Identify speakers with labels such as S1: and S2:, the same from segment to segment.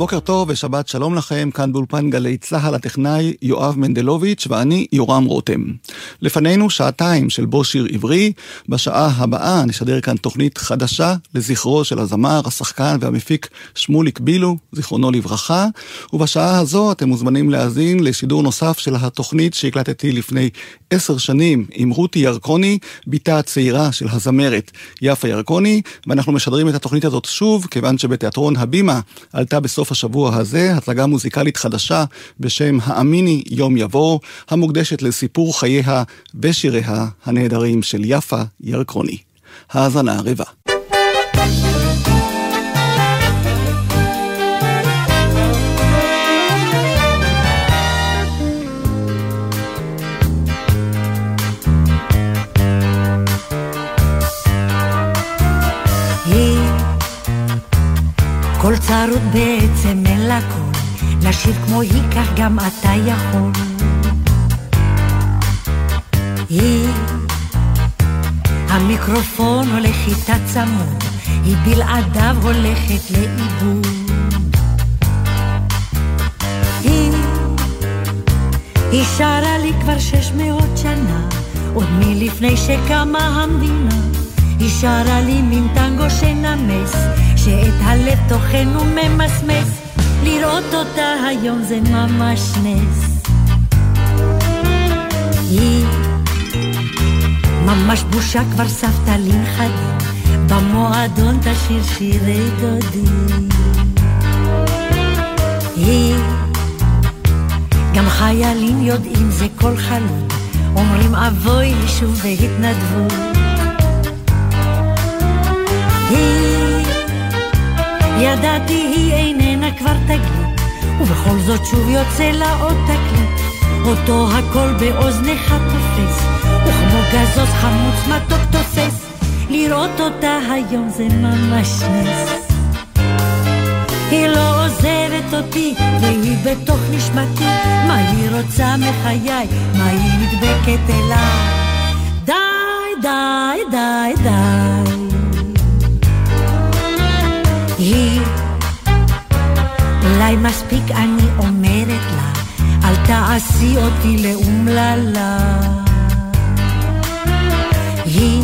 S1: בוקר טוב ושבת שלום לכם, כאן באולפן גלי צה"ל הטכנאי יואב מנדלוביץ' ואני יורם רותם. לפנינו שעתיים של בו שיר עברי, בשעה הבאה נשדר כאן תוכנית חדשה לזכרו של הזמר, השחקן והמפיק שמוליק בילו, זיכרונו לברכה, ובשעה הזו אתם מוזמנים להאזין לשידור נוסף של התוכנית שהקלטתי לפני עשר שנים עם רותי ירקוני, בתה הצעירה של הזמרת יפה ירקוני, ואנחנו משדרים את התוכנית הזאת שוב, כיוון שבתיאטרון הבימה עלתה בסוף השבוע הזה הצגה מוזיקלית חדשה בשם האמיני יום יבוא, המוקדשת לסיפור חייה ושיריה הנהדרים של יפה ירקוני. האזנה ערבה.
S2: כל צרות בעצם אין לה קול, לשיר כמו היא כך גם אתה יכול. היא, המיקרופון הולך איתה צמוד, היא בלעדיו הולכת לאיבוד. היא, היא שרה לי כבר שש מאות שנה, עוד מלפני שקמה המדינה. היא שרה לי מין טנגו שנמס, שאת הלב טוחן וממסמס, לראות אותה היום זה ממש נס. היא ממש בושה כבר סבתא לנכדים, במועדון תשאיר שירי דודים. היא גם חיילים יודעים זה כל חלום, אומרים אבוי לי שוב בהתנדבות. היא, ידעתי היא איננה כבר תגיד, ובכל זאת שוב יוצא לה עוד תקליט, אותו הכל באוזניך תופס, וכמו גזוז חמוץ מתוק תופס, לראות אותה היום זה ממש נס. היא לא עוזבת אותי, והיא בתוך נשמתי, מה היא רוצה מחיי, מה היא נדבקת אליי. די, די, די, די. אולי מספיק אני אומרת לה, אל תעשי אותי לאומללה. היא,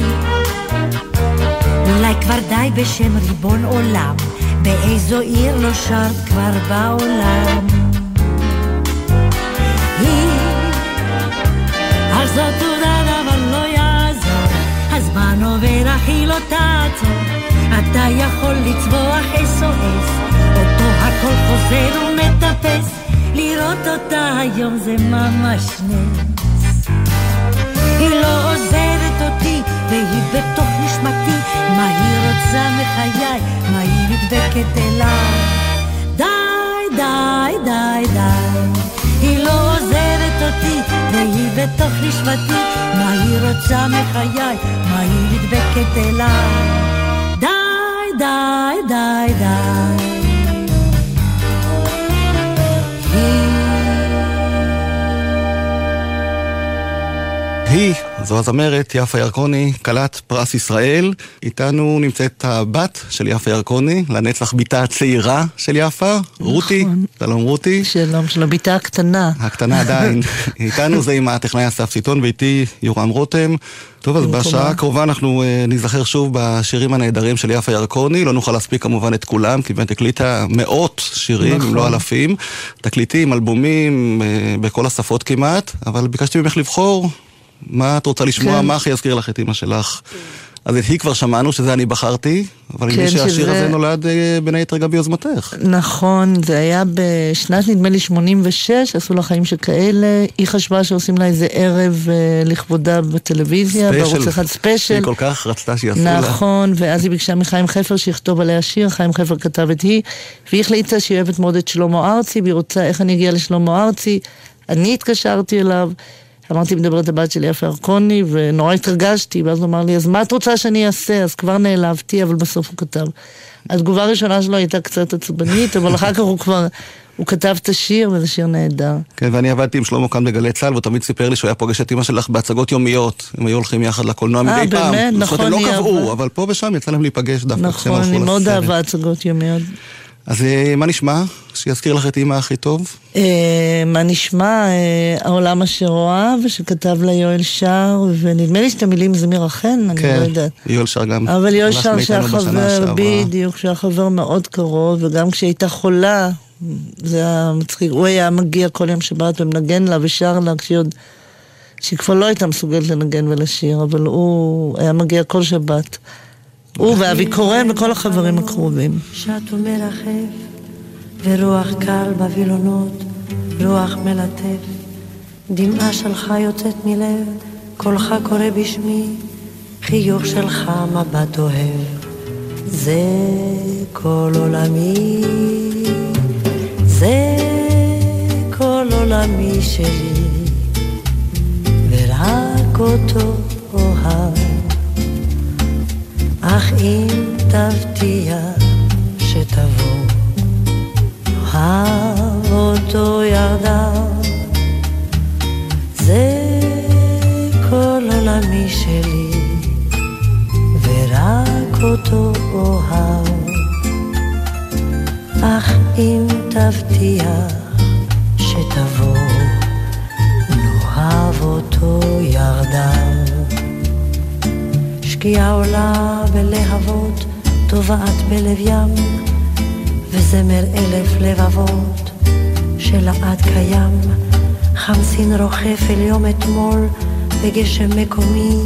S2: אולי כבר די בשם ריבון עולם, באיזו עיר לא שרת כבר בעולם. היא, אז זאת תודה אבל לא יעזור, הזמן עובר אך היא לא תעצור. אתה יכול לצבוח SOS, אותו הכל חוזר ומטפס, לראות אותה היום זה ממש נס. היא לא עוזרת אותי, והיא בתוך נשמתי, מה היא רוצה מחיי, מה היא נדבקת אליי. די, די, די, די. היא לא עוזרת אותי, והיא בתוך נשמתי, מה היא רוצה מחיי, מה היא נדבקת אליי. די, די, די.
S1: היא, זו הזמרת יפה ירקוני, כלת פרס ישראל. איתנו נמצאת הבת של יפה ירקוני, לנצח בתה הצעירה של יפה, רותי. שלום רותי.
S3: שלום, שלום, בתה הקטנה.
S1: הקטנה עדיין. איתנו זה עם הטכנאי אסף סיטון ואיתי יורם רותם. טוב, אז בשעה הקרובה אנחנו uh, ניזכר שוב בשירים הנהדרים של יפה ירקוני. לא נוכל להספיק כמובן את כולם, כי באמת הקליטה מאות שירים, נכון. אם לא אלפים. תקליטים, אלבומים, uh, בכל השפות כמעט, אבל ביקשתי ממך לבחור מה את רוצה לשמוע? כן. מה הכי יזכיר לך את אימא שלך? אז את היא כבר שמענו שזה אני בחרתי, אבל כן, נדמה שהשיר שזה... הזה נולד אה, בין היתר גם ביוזמתך.
S3: נכון, זה היה בשנת נדמה לי 86, עשו לה חיים שכאלה. היא חשבה שעושים לה איזה ערב אה, לכבודה בטלוויזיה, בערוץ אחד ספיישל.
S1: היא כל כך רצתה שיעשו
S3: נכון, לה. נכון, ואז היא ביקשה מחיים חפר שיכתוב עליה שיר, חיים חפר כתב את היא, והיא החליטה שהיא אוהבת מאוד את שלמה ארצי, והיא רוצה איך אני אגיע לשלמה ארצי. אני התקשרתי אליו. אמרתי, מדברת הבת שלי יפה ירקוני, ונורא התרגשתי, ואז הוא אמר לי, אז מה את רוצה שאני אעשה? אז כבר נעלבתי, אבל בסוף הוא כתב. התגובה הראשונה שלו הייתה קצת עצבנית, אבל אחר כך הוא כבר... הוא כתב את השיר, וזה שיר נהדר.
S1: כן, ואני עבדתי עם שלמה כאן בגלי צה"ל, והוא תמיד סיפר לי שהוא היה פוגש את אמא שלך בהצגות יומיות. הם היו הולכים יחד לקולנוע מדי
S3: פעם. אה, באמת?
S1: נכון, הם לא קבעו, אבל פה ושם יצא להם להיפגש דווקא
S3: כשהם הלכו לסרט. נכון, אני מאוד אהבה הצגות יומיות.
S1: אז אה, מה נשמע? שיזכיר לך את אימא הכי טוב?
S3: אה, מה נשמע? העולם אשר אוהב, שכתב לה יואל שר, ונדמה לי שאת המילים זמיר החן, אני
S1: כן,
S3: לא יודעת.
S1: כן, יואל שר גם.
S3: אבל יואל שר שהיה חבר, בדיוק, שהיה חבר מאוד קרוב, וגם כשהייתה חולה, זה היה מצחיק. הוא היה מגיע כל יום שבת ומנגן לה ושר לה כשהיא עוד... שהיא כבר לא הייתה מסוגלת לנגן ולשיר, אבל הוא היה מגיע כל שבת. הוא ואבי קורן וכל החברים הקרובים.
S2: שט ומרחף, ורוח קל בווילונות, רוח מלטף. דמעה שלך יוצאת מלב, קולך קורא בשמי, חיוך שלך מבט אוהב. זה כל עולמי. זה כל עולמי שלי, ורק אותו אוהב. אך אם תבטיח שתבוא, אוהב אותו ירדיו. זה כל עולמי שלי, ורק אותו אוהב. אך אם תבטיח שתבוא, נאהב אותו ירדיו. שקיעה עולה בלהבות, טובעת בלב ים, וזמר אלף לבבות, שלעד קיים, חמסין רוחף אל יום אתמול, בגשם מקומי,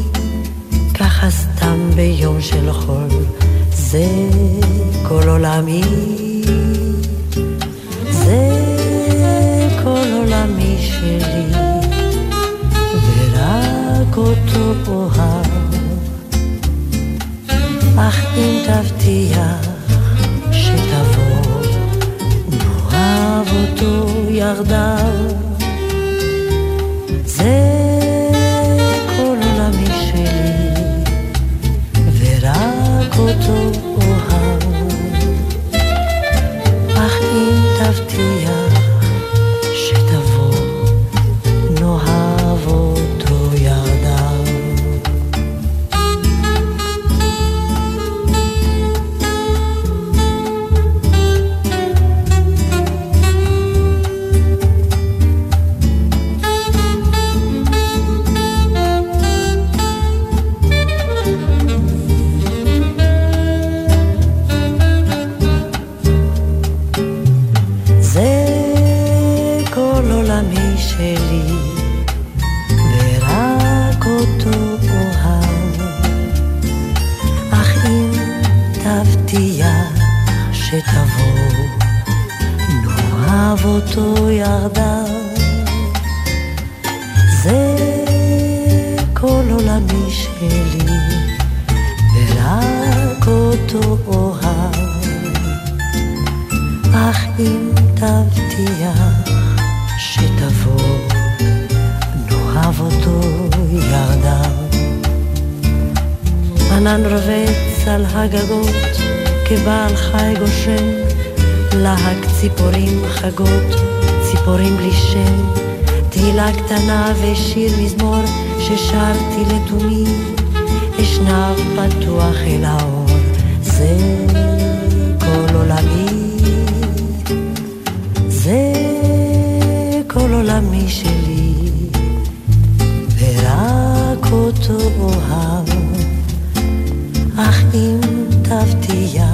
S2: ככה סתם ביום של חול, זה כל. עולמי אך אם תבטיח שתבוא, נאהב אותו יחדיו. ציפורים חגות, ציפורים בלי שם, תהילה קטנה ושיר מזמור ששרתי לתומי, אשנב פתוח אל האור, זה כל עולמי, זה כל עולמי שלי, ורק אותו אוהב, אך אם תבטיח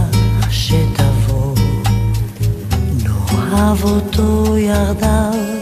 S2: אהב אותו ירדיו.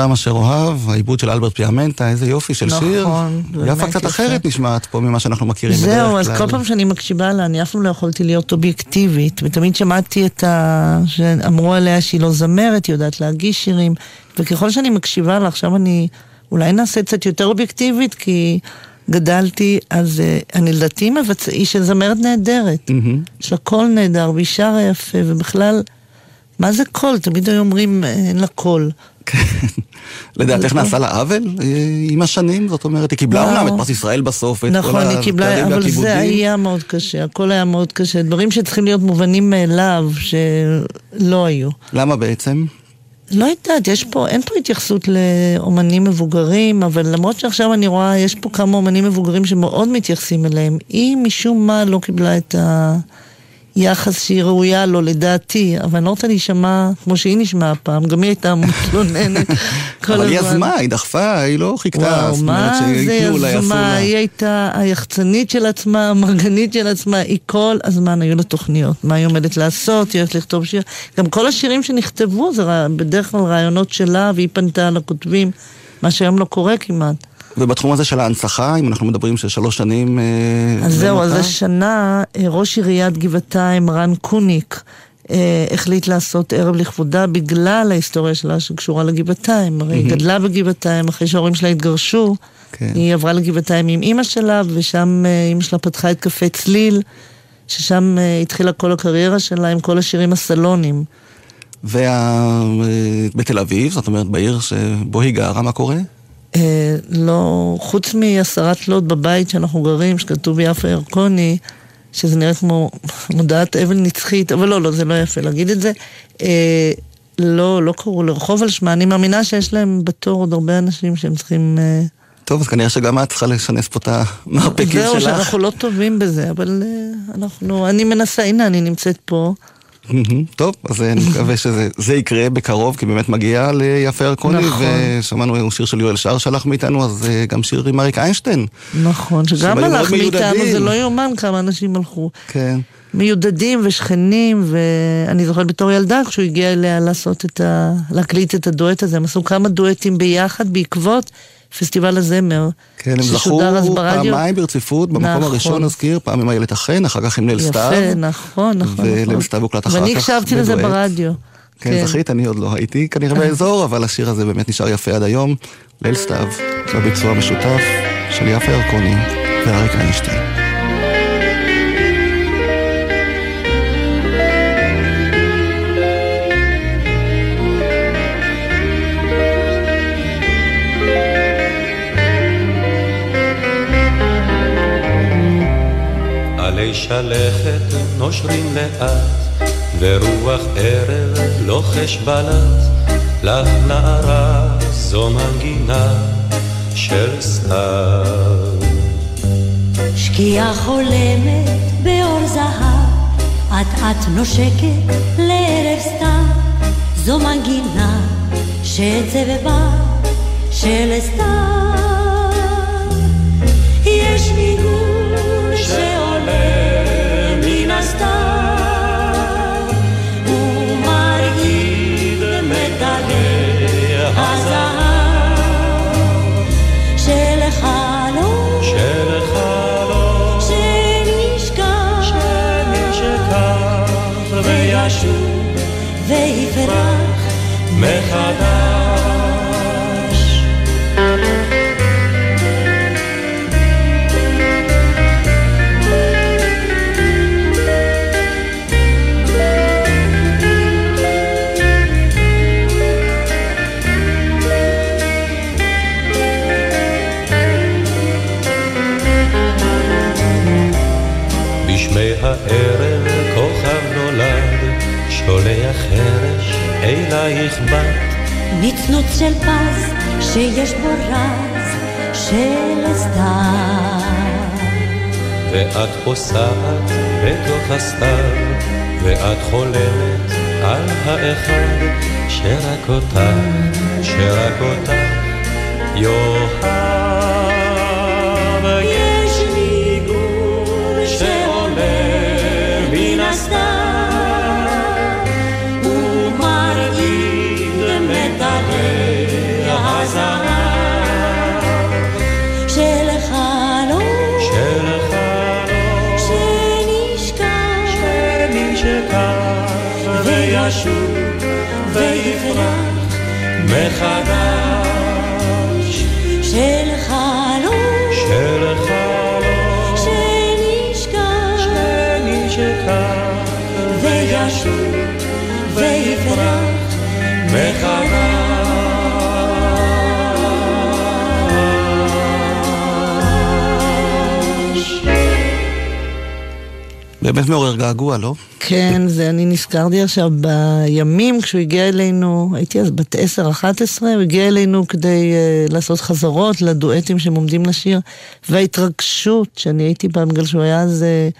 S1: העולם אשר אוהב, העיבוד של אלברט פיאמנטה, איזה יופי של
S3: נכון,
S1: שיר.
S3: באמת
S1: יפה קצת
S3: יפה.
S1: אחרת נשמעת פה ממה שאנחנו מכירים בדרך כלל.
S3: זהו, אז כל פעם שאני מקשיבה לה, אני אף פעם לא יכולתי להיות אובייקטיבית, ותמיד שמעתי את ה... שאמרו עליה שהיא לא זמרת, היא יודעת להגיש שירים, וככל שאני מקשיבה לה, עכשיו אני אולי נעשה קצת יותר אובייקטיבית, כי גדלתי, אז uh, אני לדעתי מבצע... היא של זמרת נהדרת.
S1: מהמם.
S3: יש לה קול נהדר, והיא שרה יפה, ובכלל, מה זה קול? תמיד היו אומרים, אין לה קול.
S1: כן. לדעתך נעשה לה עוול עם השנים? זאת אומרת, היא קיבלה. אומנם את פרס ישראל בסוף, כל
S3: נכון, היא קיבלה,
S1: התארים
S3: אבל
S1: והכיבודים.
S3: זה היה מאוד קשה, הכל היה מאוד קשה. דברים שצריכים להיות מובנים מאליו, שלא היו.
S1: למה בעצם?
S3: לא יודעת, יש פה, אין פה התייחסות לאומנים מבוגרים, אבל למרות שעכשיו אני רואה, יש פה כמה אומנים מבוגרים שמאוד מתייחסים אליהם. היא משום מה לא קיבלה את היחס שהיא ראויה לו, לדעתי, אבל אני לא רוצה להישמע כמו שהיא נשמעה פעם, גם היא הייתה מתלוננת כל
S1: אבל
S3: הזמן.
S1: היא יזמה, היא דחפה, היא לא חיכתה,
S3: וואו,
S1: זאת אומרת
S3: מה זה יזמה? היא הייתה היחצנית של עצמה, המרגנית של עצמה, היא כל הזמן היו לה תוכניות. מה היא עומדת לעשות, היא הולכת לכתוב שיר. גם כל השירים שנכתבו זה בדרך כלל רעיונות שלה, והיא פנתה לכותבים, מה שהיום לא קורה כמעט.
S1: ובתחום הזה של ההנצחה, אם אנחנו מדברים של שלוש שנים... אה,
S3: אז זהו, אז השנה אה, ראש עיריית גבעתיים, רן קוניק, אה, החליט לעשות ערב לכבודה בגלל ההיסטוריה שלה שקשורה לגבעתיים. הרי היא גדלה בגבעתיים, אחרי שההורים שלה התגרשו,
S1: כן.
S3: היא עברה לגבעתיים עם אימא שלה, ושם אימא שלה פתחה את קפה צליל, ששם התחילה כל הקריירה שלה עם כל השירים הסלונים.
S1: ובתל אביב, זאת אומרת בעיר שבו היא גרה, מה קורה?
S3: אה, לא, חוץ מעשרה תלות בבית שאנחנו גרים, שכתוב ביפה ירקוני, שזה נראה כמו מודעת אבל נצחית, אבל לא, לא, זה לא יפה להגיד את זה. אה, לא, לא קראו לרחוב על שמה, אני מאמינה שיש להם בתור עוד הרבה אנשים שהם צריכים... אה,
S1: טוב, אז כנראה שגם את צריכה לשנס פה את המרפקים שלך.
S3: זהו, שאנחנו לא טובים בזה, אבל אה, אנחנו, אני מנסה, הנה, אני נמצאת פה.
S1: טוב, אז אני מקווה שזה זה יקרה בקרוב, כי באמת מגיע ליפה ירקוני,
S3: נכון.
S1: ושמענו שיר של יואל שר שלח מאיתנו, אז אה, גם שיר עם אריק איינשטיין.
S3: נכון, שגם הלך מאיתנו. זה לא יאומן כמה אנשים הלכו.
S1: כן.
S3: מיודדים ושכנים, ואני זוכרת בתור ילדה, כשהוא הגיע אליה לעשות את ה... להקליט את הדואט הזה, הם עשו כמה דואטים ביחד בעקבות פסטיבל הזמר.
S1: כן, הם זכו
S3: אז ברדיו.
S1: פעמיים ברציפות, במקום
S3: נכון.
S1: הראשון נזכיר, פעם עם איילת החן, אחר כך עם ליל סתיו.
S3: יפה, נכון, נכון.
S1: וליל
S3: נכון.
S1: סתיו הוקלט אחר כך
S3: ואני הקשבתי לזה. ברדיו.
S1: כן, זכית, אני עוד לא הייתי כנראה באזור, אבל השיר הזה באמת נשאר יפה עד היום. ליל סתיו, בביצוע משותף של יפה ירקוני ואריק איינשטיין.
S4: עלי שלכת נושרים לאט, ורוח ערב לוחש בלט, לך נערה זו מנגינה של סתיו.
S2: שקיעה חולמת באור זהב, אט אט נושקת לערב סתיו, זו מנגינה שצבבה של סתיו.
S4: מחדש. בשמי הערב כוכב נולד, שולח חרש אלייך בת.
S2: נצנוץ של פז שיש בו רז של סתיו.
S4: ואת פוסעת בתוך הסתיו, ואת חולמת על האחד שרק אותך, שרק אותך יאהב. מחדש.
S2: של חלום.
S4: של חלום.
S2: שנשכח.
S4: שנשכח.
S2: וישוב ויפרח.
S4: מחדש.
S1: באמת מעורר געגוע, לא?
S3: כן, זה אני נזכרתי עכשיו בימים כשהוא הגיע אלינו, הייתי אז בת 10-11, הוא הגיע אלינו כדי uh, לעשות חזרות לדואטים שהם עומדים לשיר, וההתרגשות שאני הייתי בה, בגלל שהוא היה אז... Uh,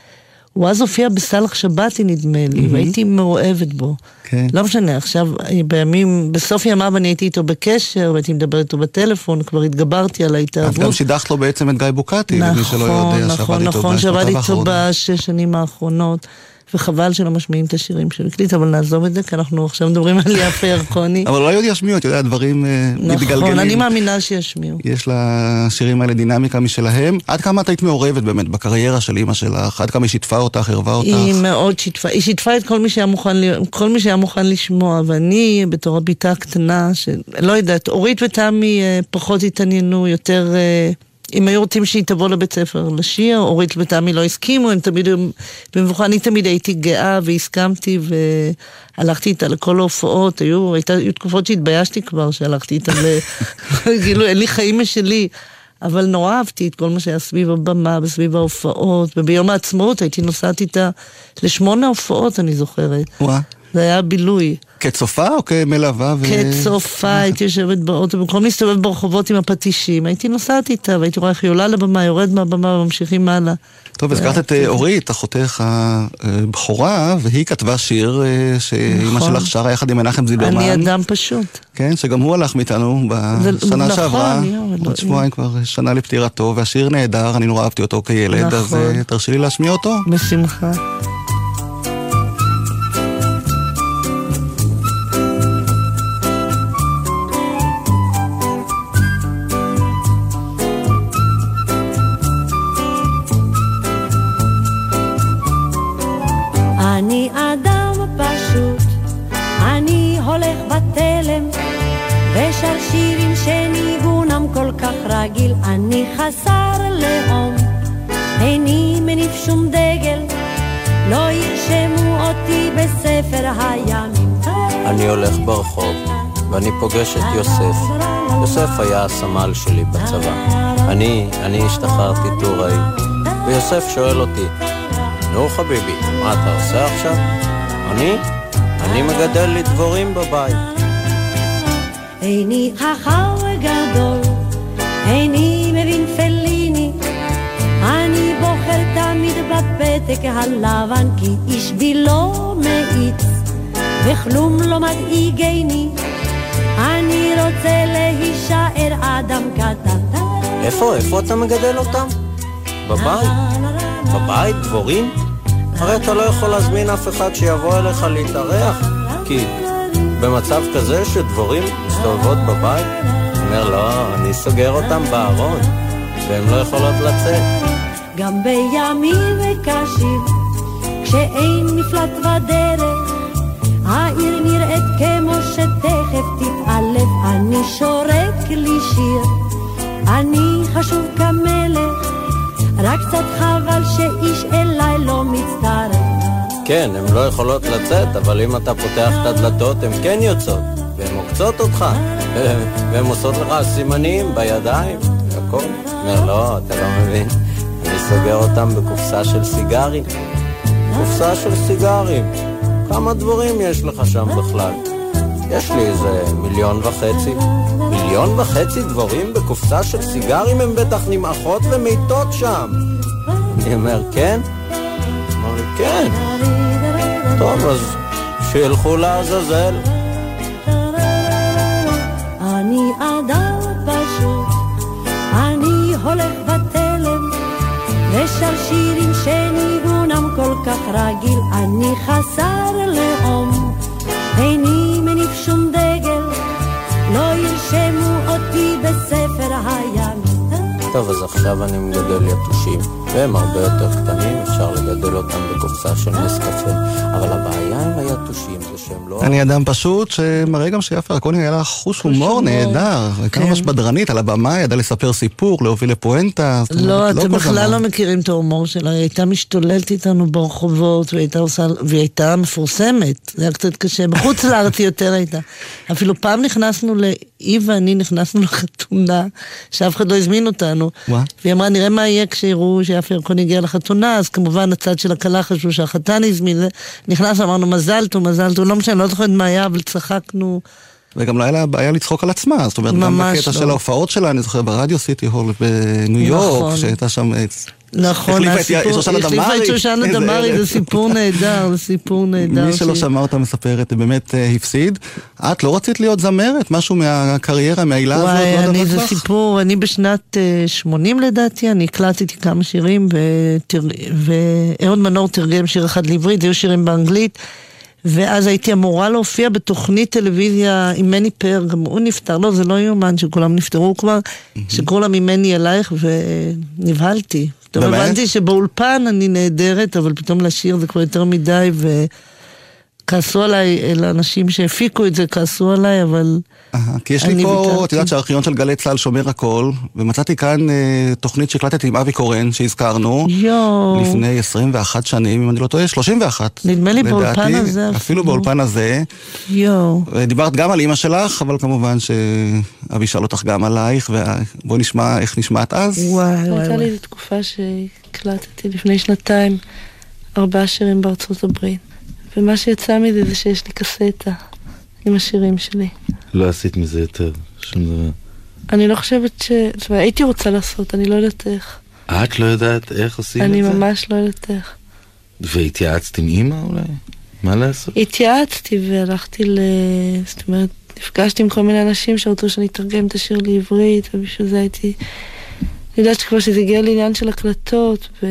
S3: הוא אז הופיע בסאלח שבתי נדמה לי,
S1: מהמם.
S3: והייתי מאוהבת בו.
S1: כן.
S3: לא משנה, עכשיו, בימים, בסוף ימיו אני הייתי איתו בקשר, והייתי מדברת איתו בטלפון, כבר התגברתי על
S1: את
S3: ההתאהבות.
S1: גם שידכת לו בעצם את גיא בוקטי, למי שלא יודע,
S3: נכון,
S1: שעבד
S3: נכון,
S1: איתו
S3: נכון, שעבד איתו. בשש שנים האחרונות. וחבל שלא משמיעים את השירים שהוא הקליט, אבל נעזוב את זה, כי אנחנו עכשיו מדברים על יפה ירקוני.
S1: אבל אולי עוד ישמיעו, אתה יודע, דברים אה, מתגלגלים.
S3: נכון, אני מאמינה שישמיעו.
S1: יש לשירים האלה דינמיקה משלהם. עד כמה את היית מעורבת באמת בקריירה של אימא שלך? עד כמה היא שיתפה אותך, ערבה אותך?
S3: היא מאוד שיתפה, היא שיתפה את כל מי שהיה מוכן, ל- כל מי שהיה מוכן לשמוע, ואני בתור הביתה הקטנה, שלא יודעת, אורית ותמי אה, פחות התעניינו, יותר... אם היו רוצים שהיא תבוא לבית ספר לשיר, אורית ותמי לא הסכימו, הם תמיד, היו- במיוחד אני תמיד הייתי גאה והסכמתי והלכתי איתה לכל ההופעות, היו, הייתה, היו תקופות שהתביישתי כבר שהלכתי איתה. כאילו אין לי חיים משלי. אבל נורא אהבתי את כל מה שהיה סביב הבמה וסביב ההופעות, וביום העצמאות הייתי נוסעת איתה לשמונה הופעות, אני זוכרת.
S1: וואה.
S3: זה היה בילוי.
S1: כצופה או כמלווה? ו-
S3: כצופה הייתי יושבת באוטו, במקום להסתובב ברחובות עם הפטישים, הייתי נוסעת איתה, והייתי רואה איך היא עולה לבמה, יורד מהבמה וממשיכים הלאה.
S1: טוב, הזכרת את אה, אורית, אחותך הבכורה, והיא כתבה שיר אה, שאימא
S3: נכון.
S1: שלך שרה יחד עם מנחם זילברמן.
S3: אני אדם פשוט.
S1: כן, שגם הוא הלך מאיתנו בשנה
S3: נכון,
S1: שעברה,
S3: יואו,
S1: עוד. שבועיים כבר שנה לפטירתו, והשיר נהדר, אני נורא אהבתי אותו כילד, אז
S3: נכון.
S1: אה, תרשי לי להשמיע אותו.
S3: בשמחה.
S2: כל כך רגיל, אני חסר לאום, איני מניף שום דגל, לא ירשמו אותי בספר הימים.
S5: אני הולך ברחוב, ואני פוגש את יוסף. יוסף היה הסמל שלי בצבא. אני, אני השתחררתי טוראי. ויוסף שואל אותי, נו חביבי, מה אתה עושה עכשיו? אני? אני מגדל לי דבורים בבית.
S2: איני חכם גדול, איני מבין פליני, אני בוחר תמיד בפתק הלבן, כי איש בי לא מאיץ, וכלום לא מדאיגני, אני רוצה להישאר אדם קטן.
S5: איפה, איפה אתה מגדל אותם? בבית. בבית? דבורים? הרי אתה לא יכול להזמין אף אחד שיבוא אליך להתארח, כי במצב כזה שדבורים מסתובבות בבית, אומר, לא, אני סוגר אותם בארון, והן לא יכולות לצאת.
S2: גם בימים קשים, כשאין מפלט בדרך, העיר נראית כמו שתכף תתעלף, אני שורק לי שיר, אני חשוב כמלך, רק קצת חבל שאיש אליי לא מצטרף.
S5: כן, הן לא יכולות לצאת, אבל אם אתה פותח את הדלתות, הן כן יוצאות, עוקצות אותך, והן עושות לך סימנים בידיים, והכל. אומר, לא, אתה לא מבין, אני סוגר אותם בקופסה של סיגרים. קופסה של סיגרים. כמה דבורים יש לך שם בכלל? יש לי איזה מיליון וחצי. מיליון וחצי דבורים בקופסה של סיגרים הן בטח נמעכות ומתות שם. אני אומר, כן? אמר לי, כן. טוב, אז שילכו לעזאזל.
S2: כל כך רגיל, אני חסר לאום, איני מניף שום דגל, לא ירשמו אותי בספר הימים.
S5: טוב, אז עכשיו אני מגדל יתושים. והם הרבה יותר קטנים, אפשר לגדל אותם בקופסה של נס קפה. אבל הבעיה עם היתושים זה שהם לא...
S1: אני אדם פשוט שמראה גם שיפה רקוני היה לה חוש הומור נהדר. הייתה
S3: כן.
S1: ממש בדרנית על הבמה, ידעה לספר סיפור, להוביל לפואנטה.
S3: לא,
S1: אומרת,
S3: אתם
S1: כל
S3: בכלל. לא מכירים את ההומור שלה, היא הייתה משתוללת איתנו ברחובות, והיא הייתה מפורסמת, זה היה קצת קשה, בחוץ לארץ היא יותר הייתה. אפילו פעם נכנסנו, ל... היא ואני נכנסנו לחתונה, שאף אחד לא הזמין אותנו? והיא אמרה, נראה מה יהיה כשיראו שיפה ירקון הגיע לחתונה, אז כמובן הצד של הכלה חשבו שהחתן הזמין. נכנס, אמרנו מזל טוב, מזל טוב, לא משנה, לא זוכרת מה היה, אבל צחקנו.
S1: וגם לא היה לה בעיה לצחוק על עצמה, זאת אומרת, גם בקטע
S3: לא.
S1: של ההופעות שלה, אני זוכר ברדיו סיטי הול בניו יורק,
S3: נכון.
S1: שהייתה שם... אה,
S3: נכון,
S1: החליפה את
S3: הסיפור-
S1: שושנה
S3: החליפה
S1: דמארי.
S3: את שושנה
S1: איזה
S3: דמארי,
S1: ערב.
S3: זה סיפור נהדר, זה סיפור נהדר.
S1: מי שלא שמע אותה מספרת, באמת אה, הפסיד. את לא רצית להיות זמרת? משהו מהקריירה, מהעילה הזאת?
S3: וואי,
S1: לא
S3: אני, זה? סיפור, אני בשנת אה, 80 לדעתי, אני הקלטתי כמה שירים. ואהוד מנור תרגם שיר אחד לעברית, היו שירים באנגלית, ואז הייתי אמורה להופיע בתוכנית טלוויזיה עם מני פאר, גם הוא נפטר, לא, זה לא יאומן שכולם נפטרו כבר, שקראו לה ממני אלייך, ונבהלתי.
S1: באמת?
S3: הבנתי שבאולפן אני נהדרת, אבל פתאום לשיר זה כבר יותר מדי, וכעסו עליי, אלה אנשים שהפיקו את זה, כעסו עליי, אבל...
S1: אהה, כי יש לי פה,
S3: ויתרתי.
S1: את יודעת שהארכיון של גלי צה"ל שומר הכל, ומצאתי כאן אה, תוכנית שהקלטתי עם אבי קורן, שהזכרנו,
S3: יואו.
S1: לפני 21 שנים, אם אני לא טועה, 31.
S3: נדמה לי
S1: לדעתי,
S3: באולפן הזה
S1: אפילו
S3: אפילו.
S1: באולפן הזה.
S3: יואו.
S1: דיברת גם על אימא שלך, אבל כמובן שאבי שאל אותך גם עלייך, ובואי נשמע איך נשמעת אז.
S3: וואי וואי
S6: הייתה לי
S3: וואי.
S6: איזו תקופה שהקלטתי לפני שנתיים ארבעה שירים בארצות הברית. ומה שיצא מזה זה שיש לי קסטה עם השירים שלי.
S7: לא עשית מזה יותר, שום דבר.
S6: אני לא חושבת ש... זאת אומרת, הייתי רוצה לעשות, אני לא יודעת איך.
S7: את לא יודעת איך עושים
S6: אני
S7: את זה?
S6: ממש לא יודעת איך.
S7: והתייעצת עם אימא אולי? מה לעשות?
S6: התייעצתי והלכתי ל... זאת אומרת, נפגשתי עם כל מיני אנשים שרצו שאני אתרגם את השיר לעברית, ובשביל זה הייתי... אני יודעת שכבר שזה הגיע לעניין של הקלטות, ו...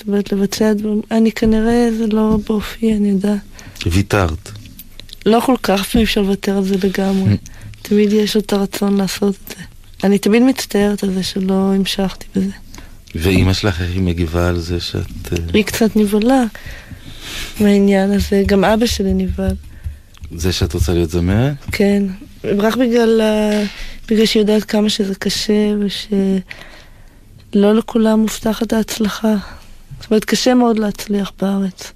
S6: זאת אומרת, לבצע דברים... אני כנראה, זה לא באופי, אני יודעת.
S7: ויתרת.
S6: לא כל כך, אי אפשר לוותר על זה לגמרי. תמיד יש את הרצון לעשות את זה. אני תמיד מצטערת על זה שלא המשכתי בזה.
S7: ואימא שלך איך היא מגיבה על זה שאת... אה,
S6: היא קצת נבהלה מהעניין הזה, גם אבא שלי נבהל.
S7: זה שאת רוצה להיות זמרת?
S6: כן, רק בגלל, בגלל שהיא יודעת כמה שזה קשה ושלא לכולם מובטחת ההצלחה. זאת אומרת, קשה מאוד להצליח בארץ.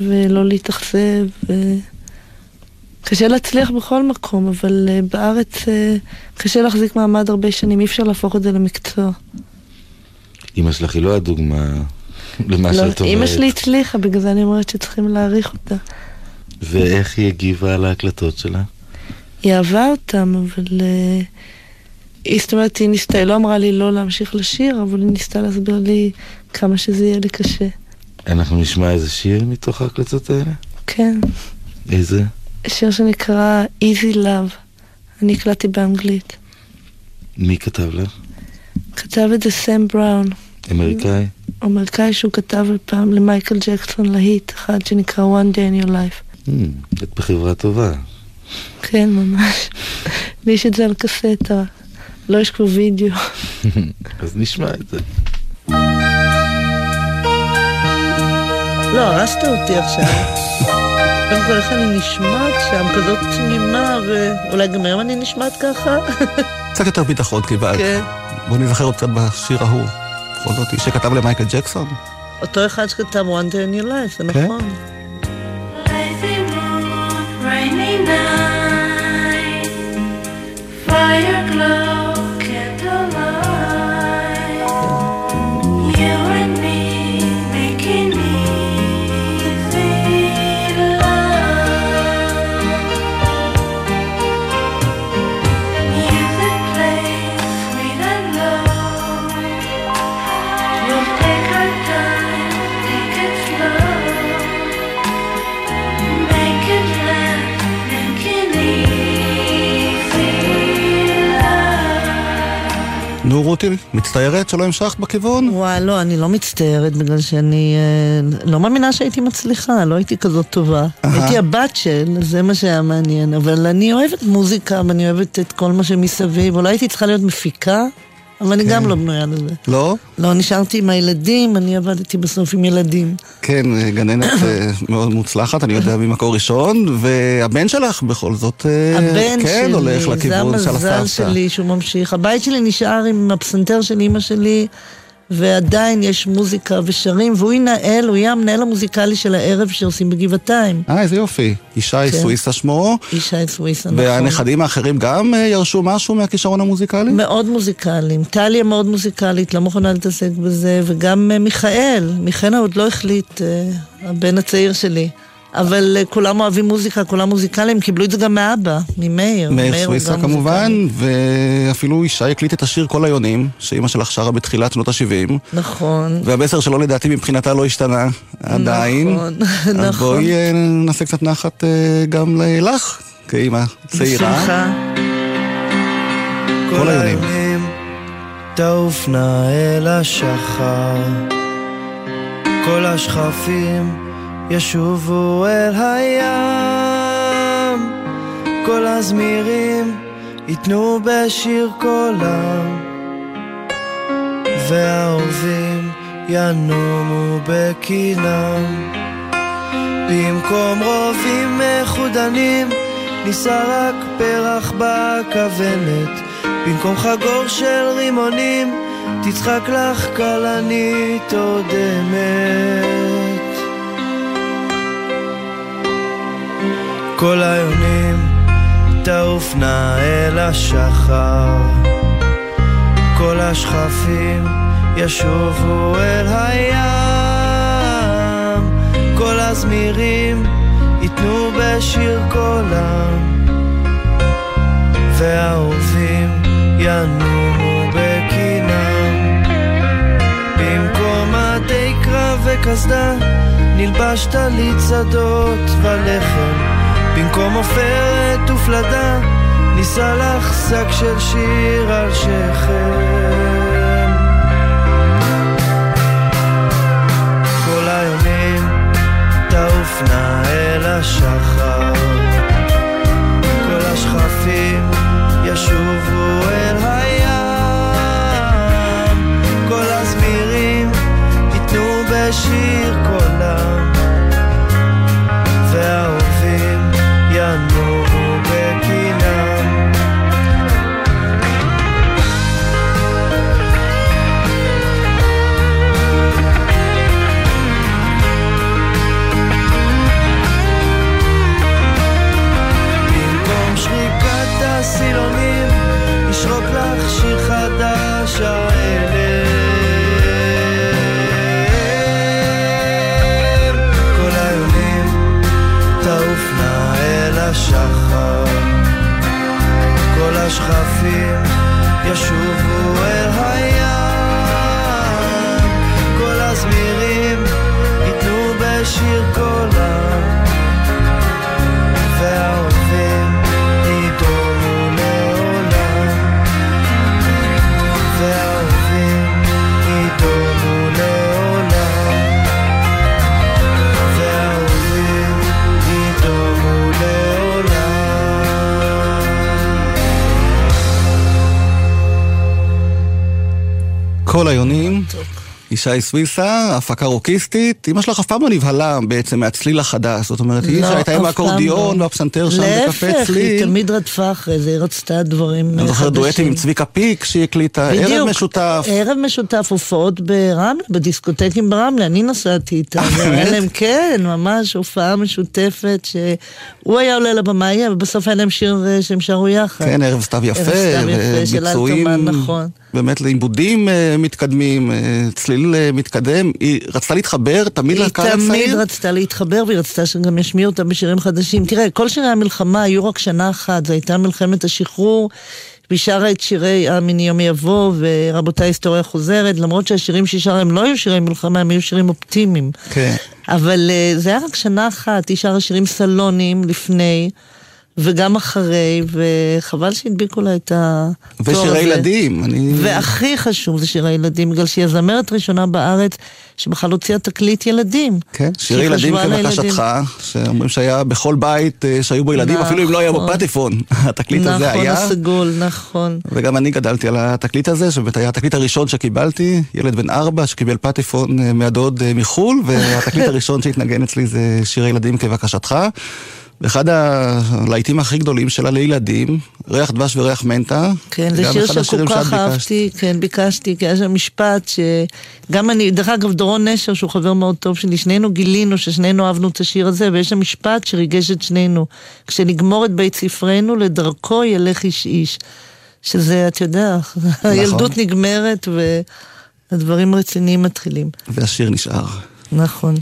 S6: ולא להתאכזב, ו... קשה להצליח בכל מקום, אבל uh, בארץ uh, קשה להחזיק מעמד הרבה שנים, אי אפשר להפוך את זה למקצוע.
S7: אימא שלך היא לא הדוגמה למה
S6: לא,
S7: שאת אומרת.
S6: אימא שלי הצליחה, בגלל זה אני אומרת שצריכים להעריך אותה.
S7: ואיך היא הגיבה על ההקלטות שלה?
S6: היא אהבה אותם, אבל... Uh, זאת אומרת, היא ניסתה, היא לא אמרה לי לא להמשיך לשיר, אבל היא ניסתה להסביר לי כמה שזה יהיה לי קשה.
S7: אנחנו נשמע איזה שיר מתוך ההקלטות האלה?
S6: כן,
S7: איזה?
S6: שיר שנקרא Easy Love. אני הקלטתי באנגלית.
S7: מי כתב לך?
S6: כתב את זה סם בראון,
S7: אמריקאי?
S6: אמריקאי שהוא כתב פעם למייקל ג'קסון להיט, אחד שנקרא One Day in Your Life.
S7: Hmm, את בחברה טובה.
S6: כן, ממש. לי יש את זה על קסטה, לא יש כבר וידאו.
S7: אז נשמע את זה.
S3: לא, הרסת אותי עכשיו. קודם כל, איך אני נשמעת שם, כזאת תמימה, ואולי גם היום אני נשמעת ככה?
S1: קצת יותר ביטחון קיבלת.
S3: כן.
S1: בוא נזכר עוד קצת בשיר ההוא. בכל זאת, שכתב למייקל ג'קסון.
S3: אותו אחד שכתב One Day in Your Life, זה
S1: כן.
S3: נכון.
S2: Fire glow,
S1: רותי, מצטערת שלא המשכת בכיוון?
S3: וואי, לא, אני לא מצטערת, בגלל שאני אה, לא מאמינה שהייתי מצליחה, לא הייתי כזאת טובה.
S1: אהה.
S3: הייתי הבת של, זה מה שהיה מעניין, אבל אני אוהבת מוזיקה, ואני אוהבת את כל מה שמסביב. אולי הייתי צריכה להיות מפיקה, אבל אני
S1: כן.
S3: גם לא בנויה לזה.
S1: לא?
S3: לא, נשארתי עם הילדים, אני עבדתי בסוף עם ילדים.
S1: כן, גננת אה, מאוד מוצלחת, אני יודע ממקור ראשון, והבן שלך בכל זאת, אה,
S3: הבן
S1: כן,
S3: שלי,
S1: הולך
S3: זה
S1: לכיוון של
S3: המזל
S1: הסבתא.
S3: שלי שהוא ממשיך. הבית שלי נשאר עם הפסנתר של אימא שלי, ועדיין יש מוזיקה ושרים, והוא ינהל, הוא יהיה המנהל המוזיקלי של הערב שעושים בגבעתיים.
S1: אה, איזה יופי. ישי
S3: כן.
S1: סוויסה שמו,
S3: ישי סוויסה, נכון.
S1: והנכדים האחרים גם אה, ירשו משהו מהכישרון המוזיקלי?
S3: מאוד מוזיקליים. טליה מאוד מוזיקלית, לא מוכנה להתעסק בזה, וגם אה, מיכאל. מיכאל עוד לא החליט, אה, הבן הצעיר שלי. אבל אה, כולם אוהבים מוזיקה, כולם מוזיקליים, קיבלו את זה גם מאבא, ממאיר.
S1: מאיר סוויסה כמובן, ואפילו ישי הקליט את השיר כל היונים, שאימא שלך שרה בתחילת שנות ה-70.
S3: נכון.
S1: והמסר שלו לדעתי מבחינתה לא השתנה עדיין.
S3: נכון,
S1: אז
S3: נכון.
S1: בואי אה, נעשה קצת נחת אה, גם לך, כאימא צעירה.
S3: בשמחה.
S1: כל היונים.
S8: תעוף נא אל השחר, כל השכפים ישובו אל הים, כל הזמירים ייתנו בשיר קולם, והאהובים ינומו בקינם. במקום רובים מחודנים, נישא רק פרח בכוונת. במקום חגור של רימונים, תצחק לך כלנית אודמת. כל היונים תעוף נא אל השחר, כל השכפים ישובו אל הים, כל הזמירים ייתנו בשיר קולם, והאהובים ינומו בקינם. במקום מדי קרב וקסדה, נלבש טלית שדות ולחם. במקום עופרת ופלדה, נישא לך שק של שיר על שכם. כל היונים תעוף נא אל השחר, כל השכפים ישובו אל הים, כל הזמירים ייתנו בשיר קולם, השכפים ישובו אל כל
S1: היונים, ישי סוויסה, הפקה רוקיסטית. אמא שלך אף פעם לא נבהלה בעצם מהצליל החדש. זאת אומרת, היא
S3: לא,
S1: שהייתה עם האקורדיון
S3: לא.
S1: והפסנתר שם בקפה
S3: להפך,
S1: צליל.
S3: היא תמיד רדפה אחרי זה, היא רצתה דברים
S1: אני זוכר דואטים
S3: חדשים.
S1: עם צביקה פיק שהיא הקליטה, ערב משותף.
S3: ערב משותף, הופעות ברמלה, בדיסקוטקים ברמלה, אני נסעתי איתה.
S1: אה, באמת?
S3: להם, כן, ממש הופעה משותפת, שהוא היה עולה לבמאי, ובסוף היה להם שיר אה, שהם שרו יחד.
S1: כן, ערב סתיו יפה,
S3: סתיו
S1: באמת לעיבודים אה, מתקדמים, אה, צליל אה, מתקדם. היא רצתה להתחבר תמיד
S3: היא
S1: לקהל
S3: תמיד
S1: הצעיר.
S3: רצתה להתחבר והיא רצתה שגם ישמיעו אותה בשירים חדשים. תראה, כל שירי המלחמה היו רק שנה אחת, זו הייתה מלחמת השחרור. והיא שרה את שירי "העם יום יבוא" ו"רבותיי היסטוריה חוזרת", למרות שהשירים שהיא שרה הם לא היו שירי מלחמה, הם היו שירים אופטימיים.
S1: כן.
S3: אבל uh, זה היה רק שנה אחת, היא שרה שירים סלונים לפני, וגם אחרי, וחבל שהדביקו לה את התואר הזה.
S1: ושירי ילדים. אני...
S3: והכי חשוב זה שירי ילדים, בגלל שהיא הזמרת הראשונה בארץ שבכלל הוציאה תקליט ילדים.
S1: כן, שירי ילדים כבקשתך, שאומרים שהיה בכל בית אה, שהיו בו ילדים, אפילו אם לא היה בו נכון. פטיפון. התקליט הזה היה.
S3: נכון, הסגול, נכון.
S1: וגם אני גדלתי על התקליט הזה, שבאמת היה התקליט הראשון שקיבלתי, ילד בן ארבע שקיבל פטיפון אה, מהדוד אה, מחו"ל, והתקליט הראשון שהתנגן אצלי זה שירי ילדים כבקשתך. ואחד הלהיטים הכי גדולים שלה לילדים, ריח דבש וריח מנטה.
S3: כן, זה שיר שכל כך אהבתי, כן, ביקשתי, כי היה שם משפט שגם אני, דרך אגב, דורון נשר, שהוא חבר מאוד טוב שלי, שנינו גילינו ששנינו אהבנו את השיר הזה, ויש שם משפט שריגש את שנינו. כשנגמור את בית ספרנו, לדרכו ילך איש איש. שזה, אתה יודע, נכון. הילדות נגמרת והדברים רציניים מתחילים.
S1: והשיר נשאר.
S3: נכון.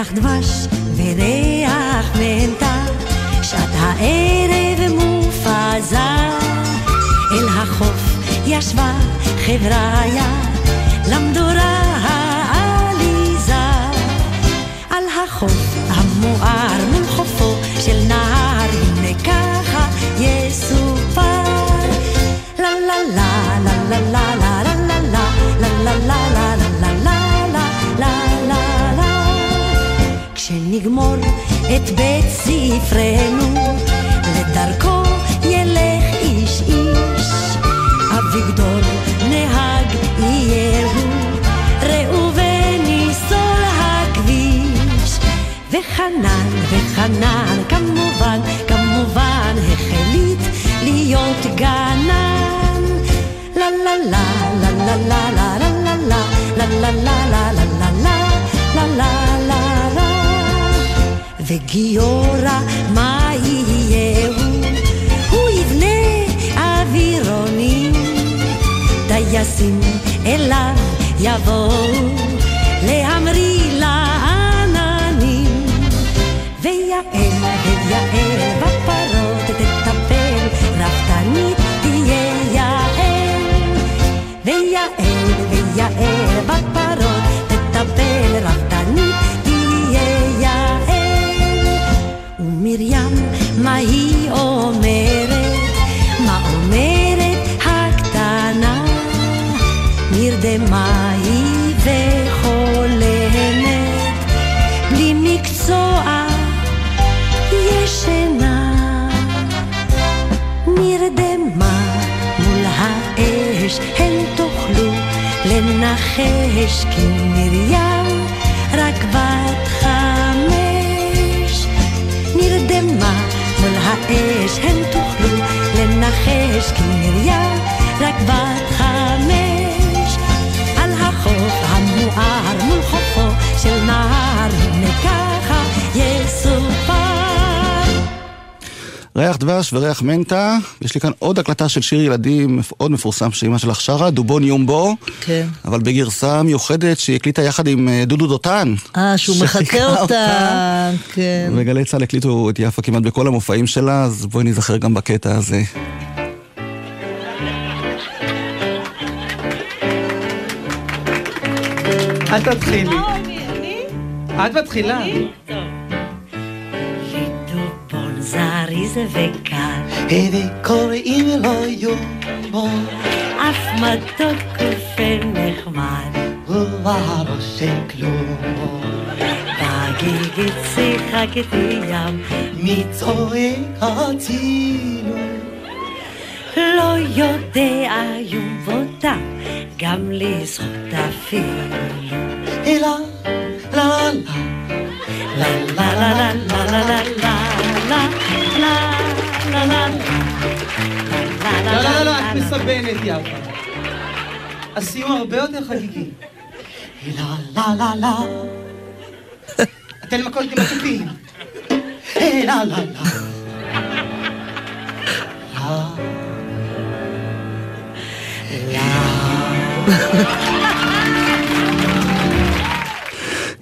S2: ריח דבש וריח מנטה, שעת הערב מופזה. אל החוף ישבה חבריה, למדורה העליזה. על החוף המואר מול חופו של נהר, הנה ככה יסופר. לה לה לה לה לה לה לה לה לה לה לה כשנגמור את בית ספרנו, לדרכו ילך איש איש. אביגדור נהג יהיהו, ראובן יסול הכביש. וחנן, וחנן, כמובן, כמובן, החליט להיות גנן. לה לה לה לה לה לה לה לה לה לה לה לה לה לה לה וגיורא, מה יהיהו? הוא יבנה אווירונים, טייסים אליו יבואו להמריא
S1: וריח מנטה, יש לי כאן עוד הקלטה של שיר ילדים מאוד מפורסם שאימא שלך שרה, דובון יומבו.
S3: כן.
S1: אבל בגרסה מיוחדת שהיא הקליטה יחד עם אה, דודו דותן.
S3: אה, שהוא מחקה אותה, כן.
S1: וגלי צה"ל הקליטו את יפה כמעט בכל המופעים שלה, אז בואי נזכר גם בקטע הזה.
S9: אל תתחילי. את מתחילה.
S2: זריז וקל.
S8: וקוראים לו יומו.
S2: אף מתוק ונחמד.
S8: ובראש אין כלום.
S2: בגיגית שיחקתי ים.
S8: מי צועק הצילו?
S2: לא יודע יומבותה, גם לזכות אפילו.
S8: אלא, לה לה
S9: מסבנת, יפה. הסיום הרבה יותר חגיגי.
S8: לה לה לה לה.
S9: אתן מכות עם התופים.
S8: לה לה לה.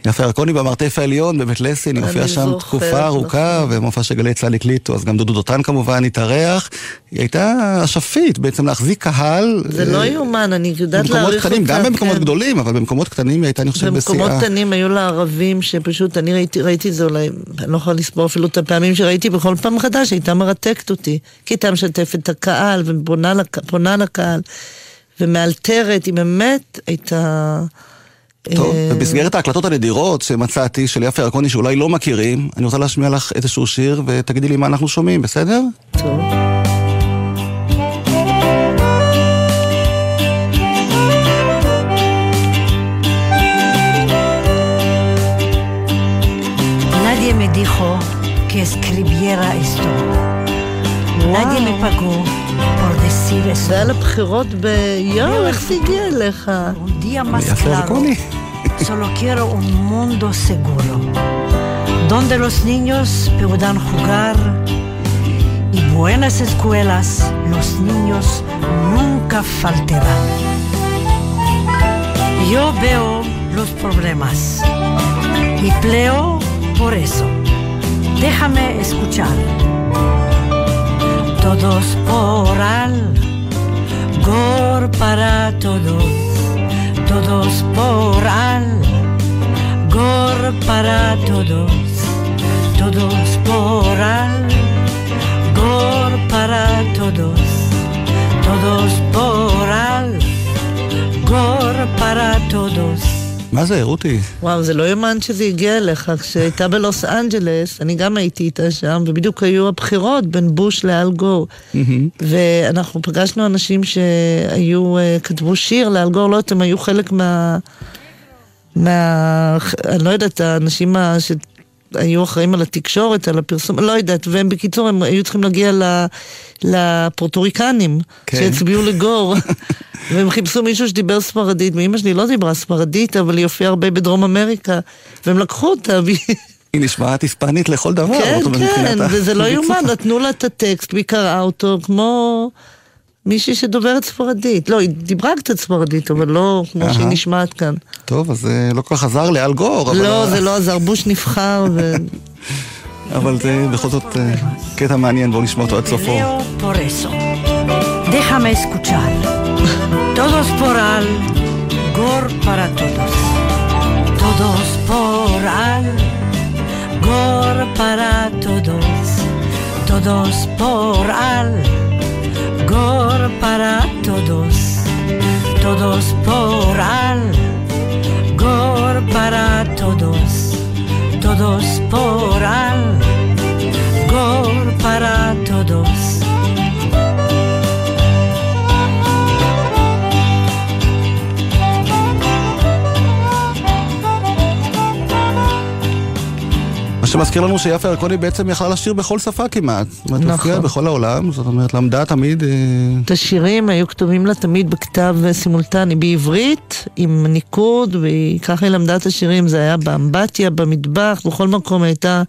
S1: יפה ירקוני במרתף העליון בבית לסין, היא הופיעה שם תקופה ארוכה, ומופע שגלי צה"ל הקליטו, אז גם דודו דותן כמובן התארח. היא הייתה אשפית בעצם להחזיק קהל.
S3: זה לא
S1: אה,
S3: יאומן, אני יודעת להעריך אותה.
S1: קטנים, גם במקומות
S3: כן.
S1: גדולים, אבל במקומות קטנים היא הייתה, אני חושב, בשיאה.
S3: במקומות קטנים היו לה ערבים שפשוט, אני ראיתי, ראיתי את זה אולי, אני לא יכולה לספור אפילו את הפעמים שראיתי בכל פעם מחדש, הייתה מרתקת אותי. כי הייתה משתפת את הקהל, ופונה לק- פונה לקהל, ומאלתרת, היא באמת הייתה...
S1: טוב,
S3: אה,
S1: במסגרת ההקלטות הנדירות שמצאתי של יפה ירקוני שאולי לא מכירים, אני רוצה להשמיע לך איזשהו שיר ותגידי לי מה אנחנו שומעים, בסדר?
S3: טוב.
S2: Nadie me dijo que escribiera esto. Nadie me pagó por decir eso.
S3: זה היה לבחירות ביואו, איך זה הגיע אליך?
S2: Un día más
S1: יפה
S2: claro.
S1: ירקוני.
S2: Solo quiero un mundo seguro, donde los niños puedan jugar y buenas escuelas los niños nunca faltarán. Yo veo los problemas y pleo por eso. Déjame escuchar. Todos por al, gor para todos todos por al, gor para todos, todos por al, gor para todos, todos por al, gor para todos.
S1: מה זה, רותי?
S3: וואו, זה לא יאמן שזה הגיע אליך. כשהייתה בלוס אנג'לס, אני גם הייתי איתה שם, ובדיוק היו הבחירות בין בוש לאל גור. ואנחנו פגשנו אנשים שהיו, אה, כתבו שיר לאל גור, לא יודעת, הם היו חלק מה... מה... אני לא יודעת, האנשים ה- שהיו אחראים על התקשורת, על הפרסום, לא יודעת, והם בקיצור, הם היו צריכים להגיע. לפורטוריקנים,
S1: כן.
S3: שהצביעו לגור. והם חיפשו מישהו שדיבר ספרדית, ואימא שלי לא דיברה ספרדית, אבל היא הופיעה הרבה בדרום אמריקה, והם לקחו אותה.
S1: היא נשמעת היספנית לכל דבר.
S3: כן, כן, וזה לא. יאומן, נתנו לה את הטקסט, והיא קראה אותו כמו מישהי שדוברת ספרדית. לא, היא דיברה קצת ספרדית, אבל לא כמו שהיא. נשמעת כאן.
S1: טוב, אז זה לא כל כך עזר לאל גור, אבל...
S3: לא, זה לא עזר, בוש נבחר, ו...
S1: אבל זה בכל זאת אה, קטע מעניין, בואו נשמע אותו עד סופו.
S2: Déjame escuchar. Todos por al, gor para todos. Todos por al, gor para todos. Todos por al, gor para todos. Todos por al, gor para todos. Todos por al,
S1: שמזכיר לנו שיפה ירקוני בעצם יכלה לשיר בכל שפה כמעט. זאת אומרת,
S3: נכון.
S1: בכל העולם, זאת אומרת, למדה תמיד... אה,
S3: את השירים היו כתובים לה תמיד בכתב סימולטני, בעברית, עם ניקוד, וככה היא למדה את השירים, זה היה באמבטיה, במטבח, בכל מקום הייתה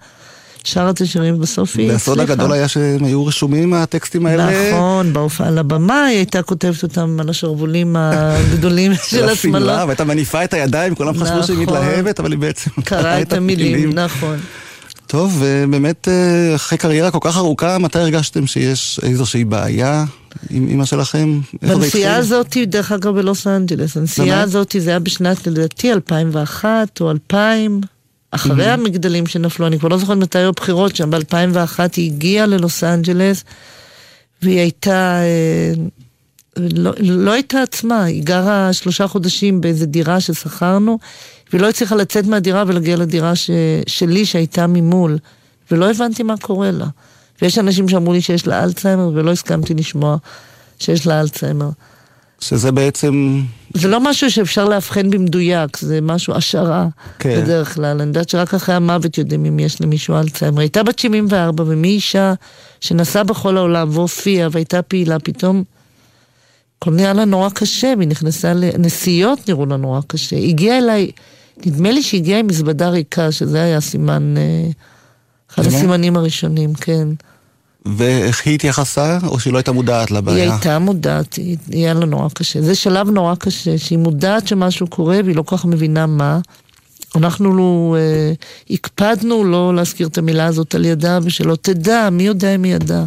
S3: שרה את השירים, בסוף היא
S1: והסוד
S3: הצליחה.
S1: הגדול היה שהם היו רשומים, הטקסטים האלה.
S3: נכון, בהופעה על הבמה היא הייתה כותבת אותם על השרוולים הגדולים של השמאלה.
S1: והייתה מניפה את הידיים, כולם חשבו שהיא
S3: נכון.
S1: מתלהבת, אבל היא בעצם
S3: קראה את המילים, נכון.
S1: טוב, ובאמת, אה, אחרי קריירה כל כך ארוכה, מתי הרגשתם שיש איזושהי בעיה עם אימא שלכם?
S3: בנסיעה? הזאת, דרך אגב, בלוס אנג'לס, הנסיעה? הזאת זה היה בשנת, לדעתי, 2001 או 2000, אחרי המגדלים שנפלו, אני כבר לא זוכרת מתי היו הבחירות שם, ב-2001 היא הגיעה ללוס אנג'לס, והיא הייתה, אה, לא, לא הייתה עצמה, היא גרה שלושה חודשים באיזה דירה ששכרנו, והיא לא הצליחה לצאת מהדירה ולהגיע לדירה ש, שלי שהייתה ממול, ולא הבנתי מה קורה לה. ויש אנשים שאמרו לי שיש לה אלצהיימר, ולא הסכמתי לשמוע שיש לה אלצהיימר.
S1: שזה בעצם...
S3: זה לא משהו שאפשר לאבחן במדויק, זה משהו, השערה
S1: כן.
S3: בדרך כלל. אני יודעת שרק אחרי המוות יודעים אם יש למישהו אלצהיימר. הייתה בת 74, ומאישה שנסעה בכל העולם והופיעה והייתה פעילה, פתאום הכל נראה לה נורא קשה, והיא נכנסה לנסיעות נראו לה נורא קשה. היא הגיעה אליי, נדמה לי שהיא הגיעה עם מזוודה ריקה, שזה היה סימן, אה, אחד? הסימנים הראשונים, כן.
S1: ואיך היא התייחסה, או שהיא לא הייתה מודעת לבעיה?
S3: היא הייתה מודעת, היא- היה לה נורא קשה. זה שלב נורא קשה, שהיא מודעת שמשהו קורה והיא לא כל כך מבינה מה. אנחנו לא, אה, הקפדנו לא להזכיר את המילה הזאת על ידה, ושלא תדע, מי יודע אם היא ידעה.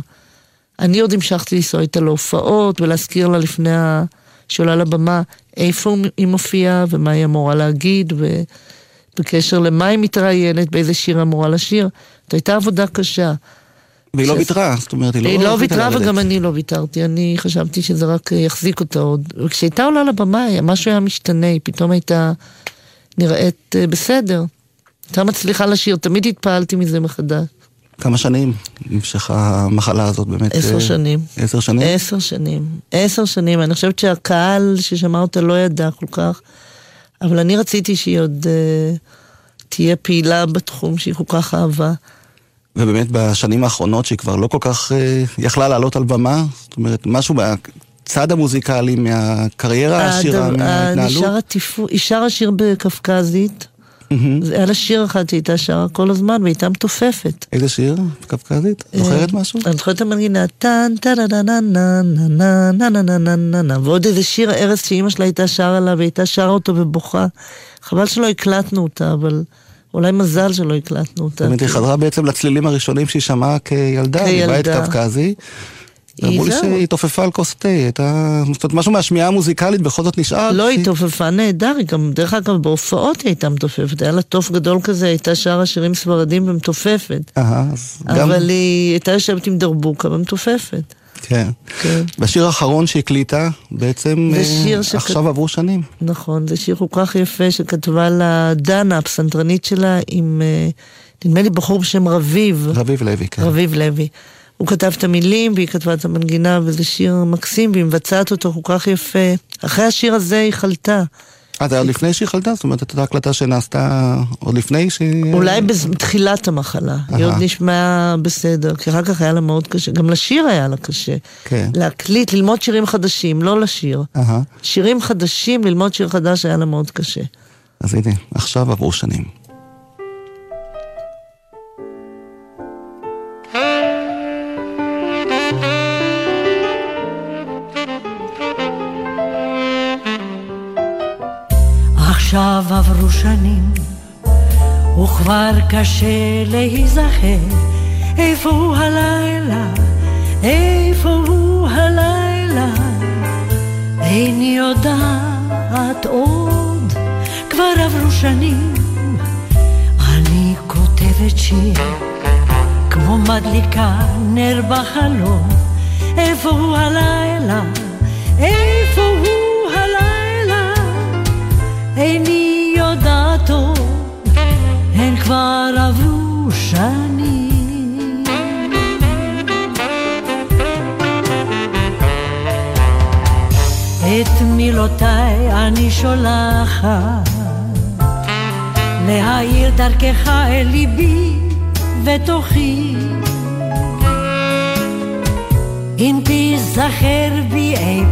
S3: אני עוד המשכתי לנסוע איתה להופעות, ולהזכיר לה לפני ה... שעולה לבמה, איפה היא מופיעה, ומה היא אמורה להגיד, ובקשר למה היא מתראיינת, באיזה שיר אמורה לשיר. זאת הייתה עבודה קשה.
S1: והיא לא ויתרה, זאת אומרת, היא לא...
S3: היא לא ויתרה וגם אני לא ויתרתי, אני חשבתי שזה רק יחזיק אותה עוד. וכשהייתה עולה לבמה, משהו היה משתנה, היא פתאום הייתה נראית אה, בסדר. הייתה מצליחה לשיר, תמיד התפעלתי מזה מחדש.
S1: כמה שנים נמשכה המחלה הזאת באמת?
S3: עשר
S1: אה,
S3: שנים.
S1: עשר שנים?
S3: עשר שנים. עשר שנים. אני חושבת שהקהל ששמע אותה לא ידע כל כך, אבל אני רציתי שהיא עוד uh, תהיה פעילה בתחום שהיא כל כך אהבה.
S1: ובאמת בשנים האחרונות שהיא כבר לא כל כך uh, יכלה לעלות על במה, זאת אומרת, משהו מהצד המוזיקלי, מהקריירה העשירה, מההתנהלות.
S3: היא שרה שיר בקפקזית. זה היה לה שיר אחד שהייתה שרה כל הזמן והייתה מתופפת.
S1: איזה שיר? קפקזית? זוכרת משהו?
S3: אני זוכרת את המנגינה, טן טה נה נה נה נה נה נה נה נה נה נה נה ועוד איזה שיר ארז שאימא שלה הייתה שרה לה והייתה שרה אותו ובוכה. חבל שלא הקלטנו אותה, אבל... אולי מזל שלא הקלטנו אותה.
S1: זאת אומרת, היא חזרה בעצם לצלילים הראשונים שהיא שמעה כילדה, מבית קווקזי. אמרו לי שהיא תופפה על כוס תה, הייתה... זאת אומרת, משהו מהשמיעה המוזיקלית בכל זאת נשאר.
S3: לא, היא תופפה נהדר, היא גם, דרך אגב, בהופעות היא הייתה מתופפת, היה לה תוף גדול כזה, הייתה שרה שירים ספרדים ומתופפת. אבל היא הייתה יושבת עם דרבוקה ומתופפת.
S1: כן. כן. בשיר האחרון שהקליטה, בעצם אה, שכ... עכשיו עברו שנים.
S3: נכון, זה שיר כל כך יפה שכתבה לה דנה, הפסנתרנית שלה, עם, אה, נדמה לי בחור בשם רביב.
S1: רביב לוי, כן.
S3: רביב לוי. הוא כתב את המילים והיא כתבה את המנגינה, וזה שיר מקסים, והיא מבצעת אותו כל כך יפה. אחרי השיר הזה היא חלתה.
S1: אה, זה היה לפני שהיא חלתה? זאת אומרת, הייתה הקלטה שנעשתה עוד לפני שהיא...
S3: אולי בתחילת המחלה. היא עוד נשמעה בסדר, כי אחר כך היה לה מאוד קשה. גם לשיר היה לה קשה.
S1: כן.
S3: להקליט, ללמוד שירים חדשים, לא לשיר. שירים חדשים, ללמוד שיר חדש היה לה מאוד קשה.
S1: אז הנה, עכשיו עברו שנים.
S2: עברו שנים, וכבר קשה להיזכר איפה הוא הלילה, איפה הוא הלילה. איני יודעת עוד, כבר עברו שנים, אני כותבת שיר, כמו מדליקה נר בחלום, איפה הוא הלילה, איפה הוא איני עוד, הן כבר עברו שנים. את מילותיי אני שולחת, להאיר דרכך אל ליבי ותוכי. אם תיזכר בי אי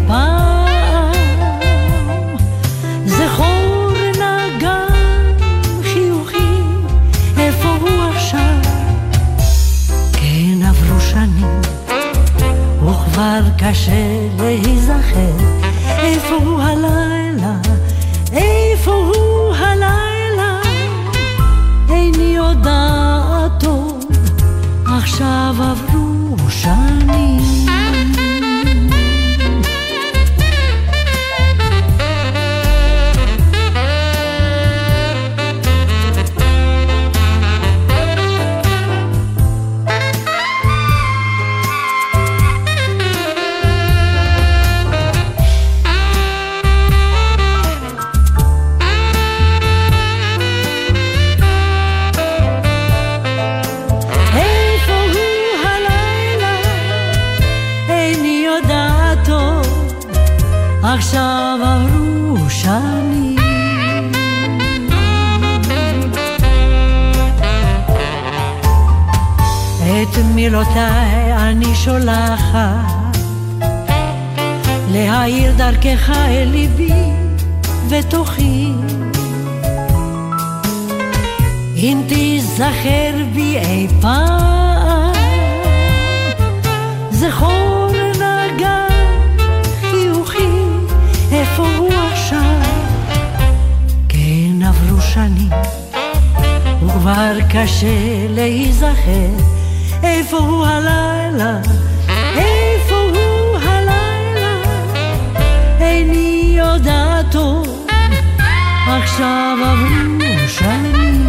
S2: עכשיו עברו שנים,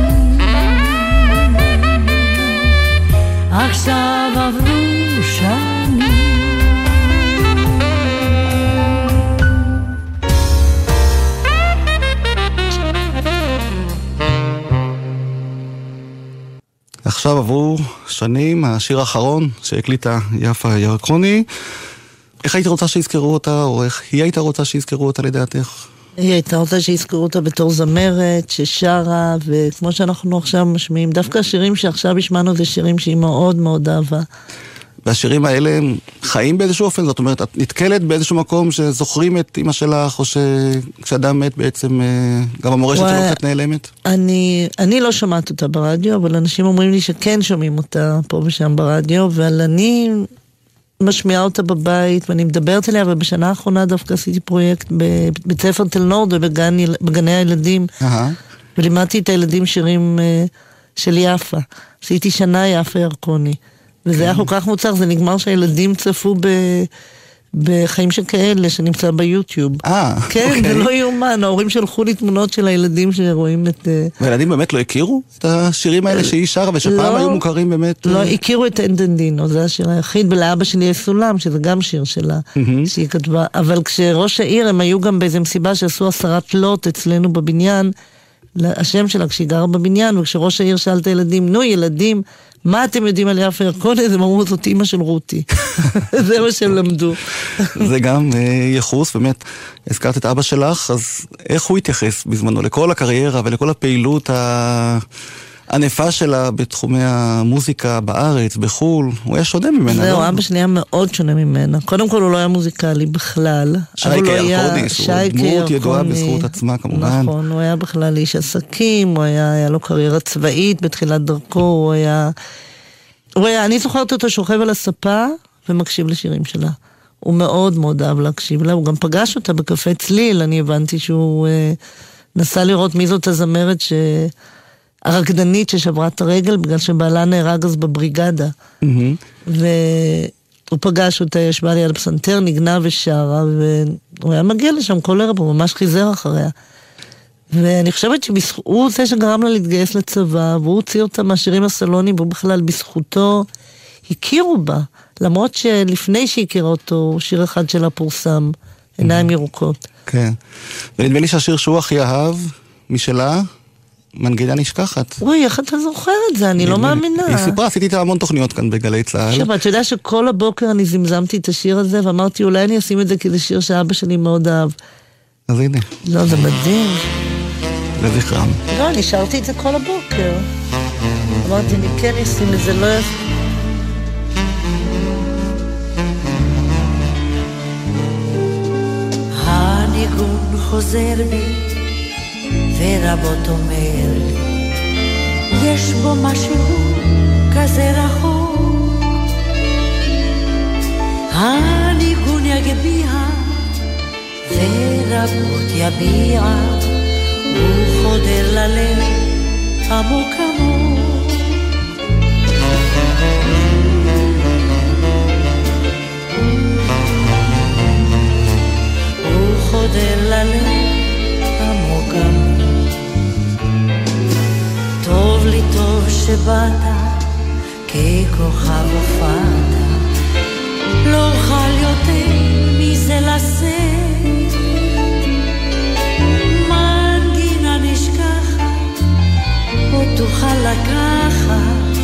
S2: עכשיו עברו שנים. עכשיו עברו שנים,
S1: השיר האחרון שהקליטה יפה ירקוני. איך היית רוצה שיזכרו אותה, או איך היא הייתה רוצה שיזכרו אותה לדעתך?
S3: היא הייתה רוצה שיזכרו אותה בתור זמרת ששרה, וכמו שאנחנו עכשיו משמיעים, דווקא השירים שעכשיו השמענו זה שירים שהיא מאוד מאוד אהבה.
S1: והשירים האלה הם חיים באיזשהו אופן? זאת אומרת, את נתקלת באיזשהו מקום שזוכרים את אימא שלך, או שכשאדם מת בעצם אה, גם המורשת שלו קצת נעלמת?
S3: אני, אני לא שומעת אותה ברדיו, אבל אנשים אומרים לי שכן שומעים אותה פה ושם ברדיו, אבל אני משמיעה אותה בבית ואני מדברת עליה, ובשנה האחרונה דווקא עשיתי פרויקט בבית ספר תל נורד ובגני הילדים,
S1: uh-huh.
S3: ולימדתי את הילדים שירים uh, של יפה. עשיתי שנה יפה ירקוני. וזה היה כל כך מוצלח, זה נגמר שהילדים צפו ב... בחיים שכאלה, שנמצא ביוטיוב.
S1: אה,
S3: כן,
S1: אוקיי.
S3: זה לא יאומן, ההורים שלחו לי תמונות של הילדים שרואים את...
S1: והילדים באמת לא הכירו את השירים האלה שהיא שרה, ושפעם
S3: לא,
S1: היו מוכרים באמת...
S3: לא, הכירו את אנדנדינו, זה השיר היחיד, ולאבא שלי יש סולם, שזה גם שיר שלה, שהיא כתבה. אבל כשראש העיר, הם היו גם באיזה מסיבה שעשו הסרת לוט אצלנו בבניין, השם שלה כשהיא גרה בבניין, וכשראש העיר שאל את הילדים, נו ילדים, מה אתם יודעים על יפה ירקוני? הם אמרו, זאת אימא של רותי. זה מה שהם למדו.
S1: זה גם יחוס, באמת, הזכרת את אבא שלך, אז איך הוא התייחס בזמנו לכל הקריירה ולכל הפעילות הענפה שלה בתחומי המוזיקה בארץ, בחו"ל? הוא היה שונה ממנה, לא?
S3: זהו, אבא שלי היה מאוד שונה ממנה. קודם כל הוא לא היה מוזיקלי בכלל.
S1: שייקה ירקוני, שהוא דמות ידועה בזכות עצמה כמובן.
S3: נכון, הוא היה בכלל איש עסקים, הוא היה, היה לו קריירה צבאית בתחילת דרכו, הוא היה... הוא היה, אני זוכרת אותו שוכב על הספה ומקשיב לשירים שלה. הוא מאוד מאוד אהב להקשיב לה, הוא גם פגש אותה בקפה צליל, אני הבנתי שהוא אה, נסע לראות מי זאת הזמרת ש... הרקדנית ששברה את הרגל בגלל שבעלה נהרג אז בבריגדה.
S1: Mm-hmm.
S3: והוא פגש אותה, ישבה לי על הפסנתר, נגנה ושרה, והוא היה מגיע לשם כל ערב, הוא ממש חיזר אחריה. ואני חושבת שהוא זה שגרם לה להתגייס לצבא, והוא הוציא אותה מהשירים הסלונים, והוא בכלל בזכותו הכירו בה. למרות שלפני שהכירה אותו, שיר אחד שלה פורסם, עיניים ירוקות.
S1: כן. ונדמה לי שהשיר שהוא הכי אהב, משלה, מנגינה נשכחת.
S3: אוי, איך אתה זוכר את זה? אני לא מאמינה.
S1: היא סיפרה, עשיתי איתה המון תוכניות כאן בגלי צה"ל.
S3: עכשיו, אתה יודע שכל הבוקר אני זמזמתי את השיר הזה, ואמרתי, אולי אני אשים את זה כי זה שיר שאבא שלי מאוד אהב.
S1: אז הנה.
S3: לא, זה מדהים.
S1: לזכרם.
S3: לא, אני שרתי את זה כל הבוקר. אמרתי, אני כן אשים את זה, לא...
S2: הניגון חוזר בי ורבות אומר לי, יש בו משהו כזה רחוק. הניגון יגביה ורבות יביע, הוא חודר ללב עמוק עמוק. חודר ללב עמוק עמוק. שבאת, ככוכב הופעת, לא אוכל יותר מזה לשאת. מנגינה נשכחת, עוד תוכל לקחת,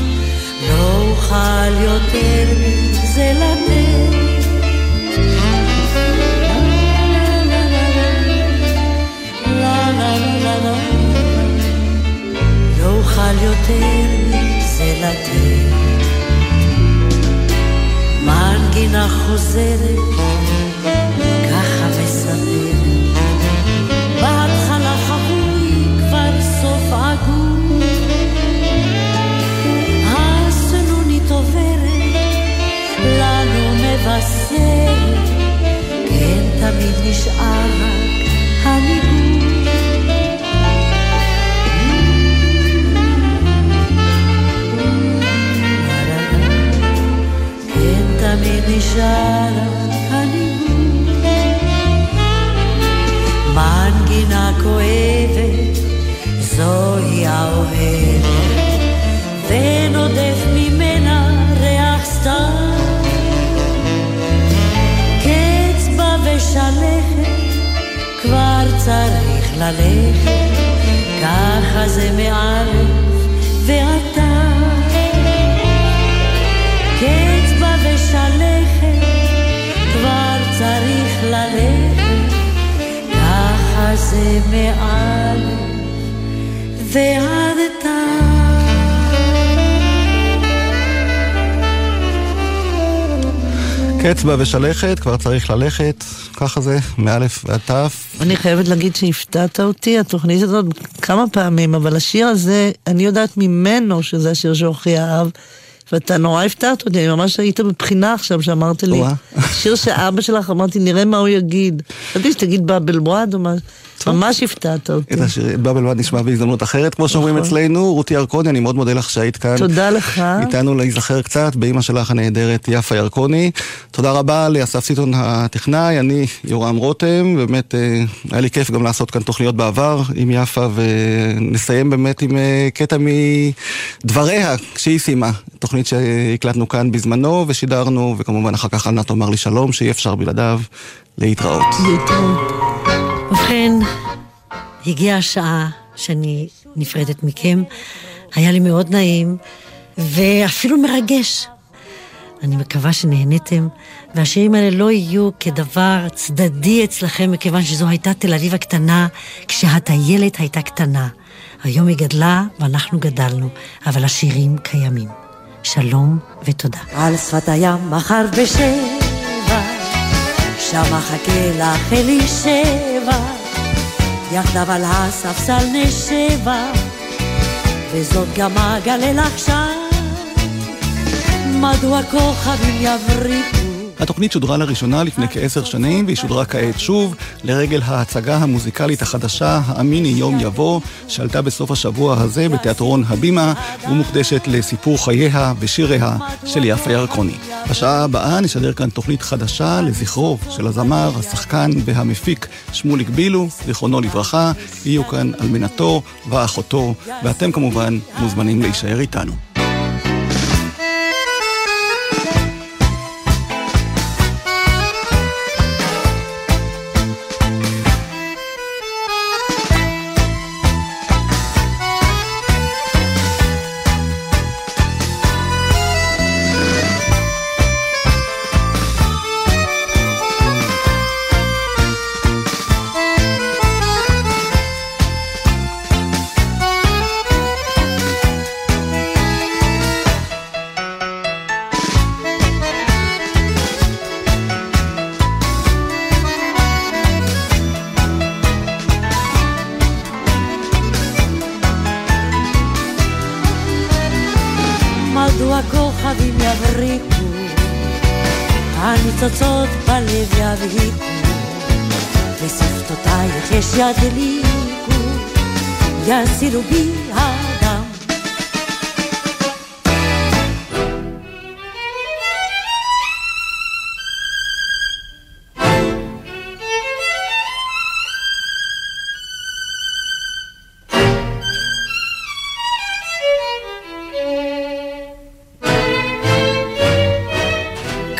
S2: לא אוכל יותר מזה לתת. יותר מזה לתת. מנגינה חוזרת, ככה מספרת. בהתחלה חבוי, כבר סוף עגום. הסנונית עוברת, לנו מבשרת. כן, תמיד נשאר רק הניגון. תמיד נשאר הניגון. מנגינה כואבת, זוהי האוהבת, ונודף ממנה ריח סתם. קץ בה ושלכת, כבר צריך ללכת, ככה זה מעל ועד זה מעל ועד
S1: קצבה ושלכת, כבר צריך ללכת, ככה זה, מאלף ועד תף.
S3: אני חייבת להגיד שהפתעת אותי, התוכנית הזאת כמה פעמים, אבל השיר הזה, אני יודעת ממנו שזה השיר שאוכי אהב. ואתה נורא הפתעת אותי, אני ממש היית בבחינה עכשיו שאמרת לי, שיר שאבא שלך, אמרתי, נראה מה הוא יגיד. חשבתי שתגיד באבל בועד או משהו. ממש הפתעת אותי.
S1: את השיר, באבל בועד נשמע בהזדמנות אחרת, כמו שאומרים נכון. אצלנו. רותי ירקוני, אני מאוד מודה לך שהיית כאן.
S3: תודה לך.
S1: איתנו להיזכר קצת באימא שלך הנהדרת, יפה ירקוני. תודה רבה לאסף סיטון הטכנאי, אני יורם רותם, באמת אה, היה לי כיף גם לעשות כאן תוכניות בעבר עם יפה, ונסיים באמת עם אה, קטע מדבריה, כשהיא סיימה. תוכנית שהקלטנו כאן בזמנו ושידרנו, וכמובן אחר כך ענת תאמר לי שלום, שאי אפשר בלעדיו להתראות.
S10: ובכן, הגיעה השעה שאני נפרדת מכם. היה לי מאוד נעים, ואפילו מרגש. אני מקווה שנהניתם, והשירים האלה לא יהיו כדבר צדדי אצלכם, מכיוון שזו הייתה תל אביב הקטנה, כשהטיילת הייתה קטנה. היום היא גדלה ואנחנו גדלנו, אבל השירים קיימים. שלום ותודה.
S2: על שפת הים מחר בשבע, שם אחכה לך אלישבע, יחדיו על הספסל נשבע, וזאת גם אגלה לך שם, מדוע כוכבים יבריקו
S1: התוכנית שודרה לראשונה לפני כעשר שנים, והיא שודרה כעת שוב, לרגל ההצגה המוזיקלית החדשה, האמיני יום יבוא, שעלתה בסוף השבוע הזה בתיאטרון הבימה, ומוקדשת לסיפור חייה ושיריה של יפה ירקוני. בשעה הבאה נשדר כאן תוכנית חדשה לזכרו של הזמר, השחקן והמפיק שמוליק בילו, זיכרונו לברכה, יהיו כאן אלמנתו ואחותו, ואתם כמובן מוזמנים להישאר איתנו.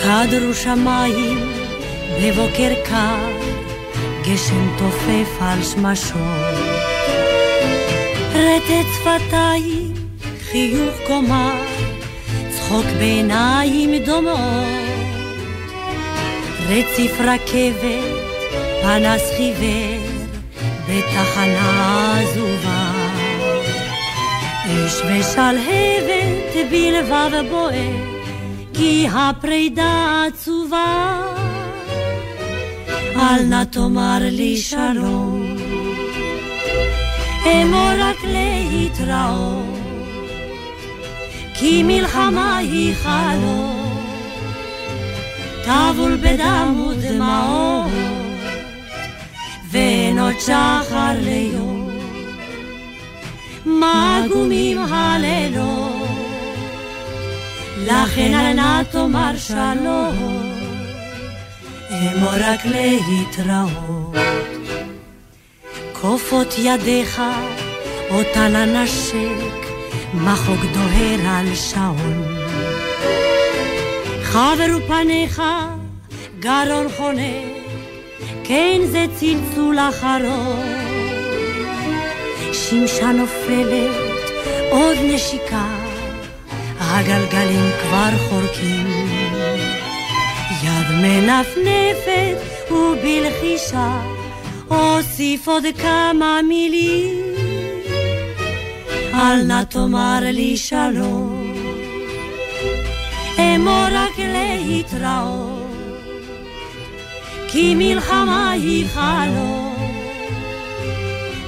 S2: קדרו שמיים בבוקר קר גשם תופף על שמשות. רטט שפתיים, חיוך קומה, צחוק בעיניים דומות. רציף רכבת, פנס חיוור, בתחנה עזובה. אש ושלהבת בלבב בוער, כי הפרידה עצובה. אל נא תאמר לי שלום, אמור רק להתראות, כי מלחמה היא חלום, טבול בדם ודמעות, ואין עוד שחר ליום, מגומים הלילות, לכן אל נא תאמר שלום. אמור רק להתראות. כופות ידיך, אותה לנשק, מחוג דוהר על שעון. חברו פניך, גרון חונק, כן זה צלצול אחרון. שמשה נופלת, עוד נשיקה, הגלגלים כבר חורקים. יד מנפנפת ובלחישה, אוסיף עוד כמה מילים. אל נא תאמר לי שלום, אמור רק להתראות, כי מלחמה היא חלום,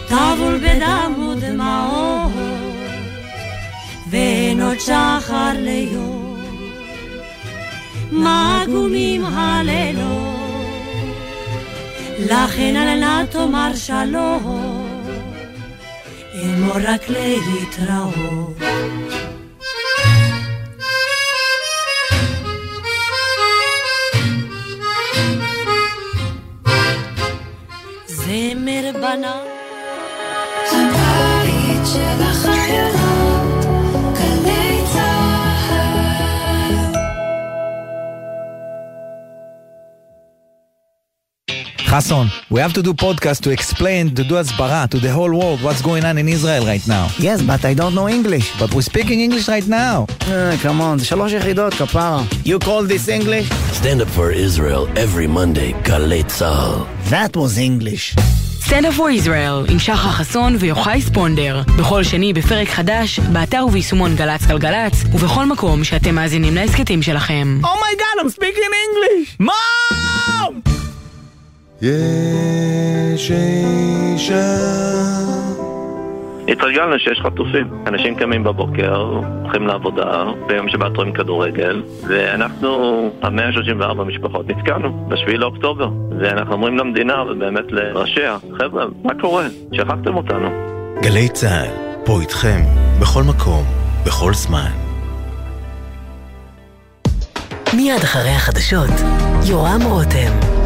S2: טבול בדם ודמעות, עוד שחר ליום, מגומים הלילות, לכן אל נא תאמר שלום. אמור רק להתראות.
S11: Hassan, we have to do podcast to explain, to do asbara to the whole world what's going on in Israel right now.
S12: Yes, but I don't know English.
S11: But we're speaking English right now.
S12: Uh, come on, זה שלוש יחידות, כפרה. You call this English?
S13: Stand up for Israel every Monday, גלי צה"ל.
S12: That was English.
S14: Stand up for Israel עם שחר חסון ויוחאי ספונדר. בכל שני בפרק חדש, באתר וביישומון גל"צ גלגלצ, ובכל מקום שאתם מאזינים להסכתים שלכם.
S12: Oh my god, I'm speaking English! Mom!
S15: יש אישה
S16: התרגלנו שיש חטופים. אנשים קמים בבוקר, הולכים לעבודה, ביום שבת רואים כדורגל, ואנחנו, המאה שלושים וארבע משפחות, נתקענו בשביעי לאוקטובר. ואנחנו אומרים למדינה, ובאמת לראשיה, חבר'ה, מה קורה? שכחתם אותנו.
S17: גלי צה"ל, פה איתכם, בכל מקום, בכל זמן.
S18: מיד אחרי החדשות, יורם רותם.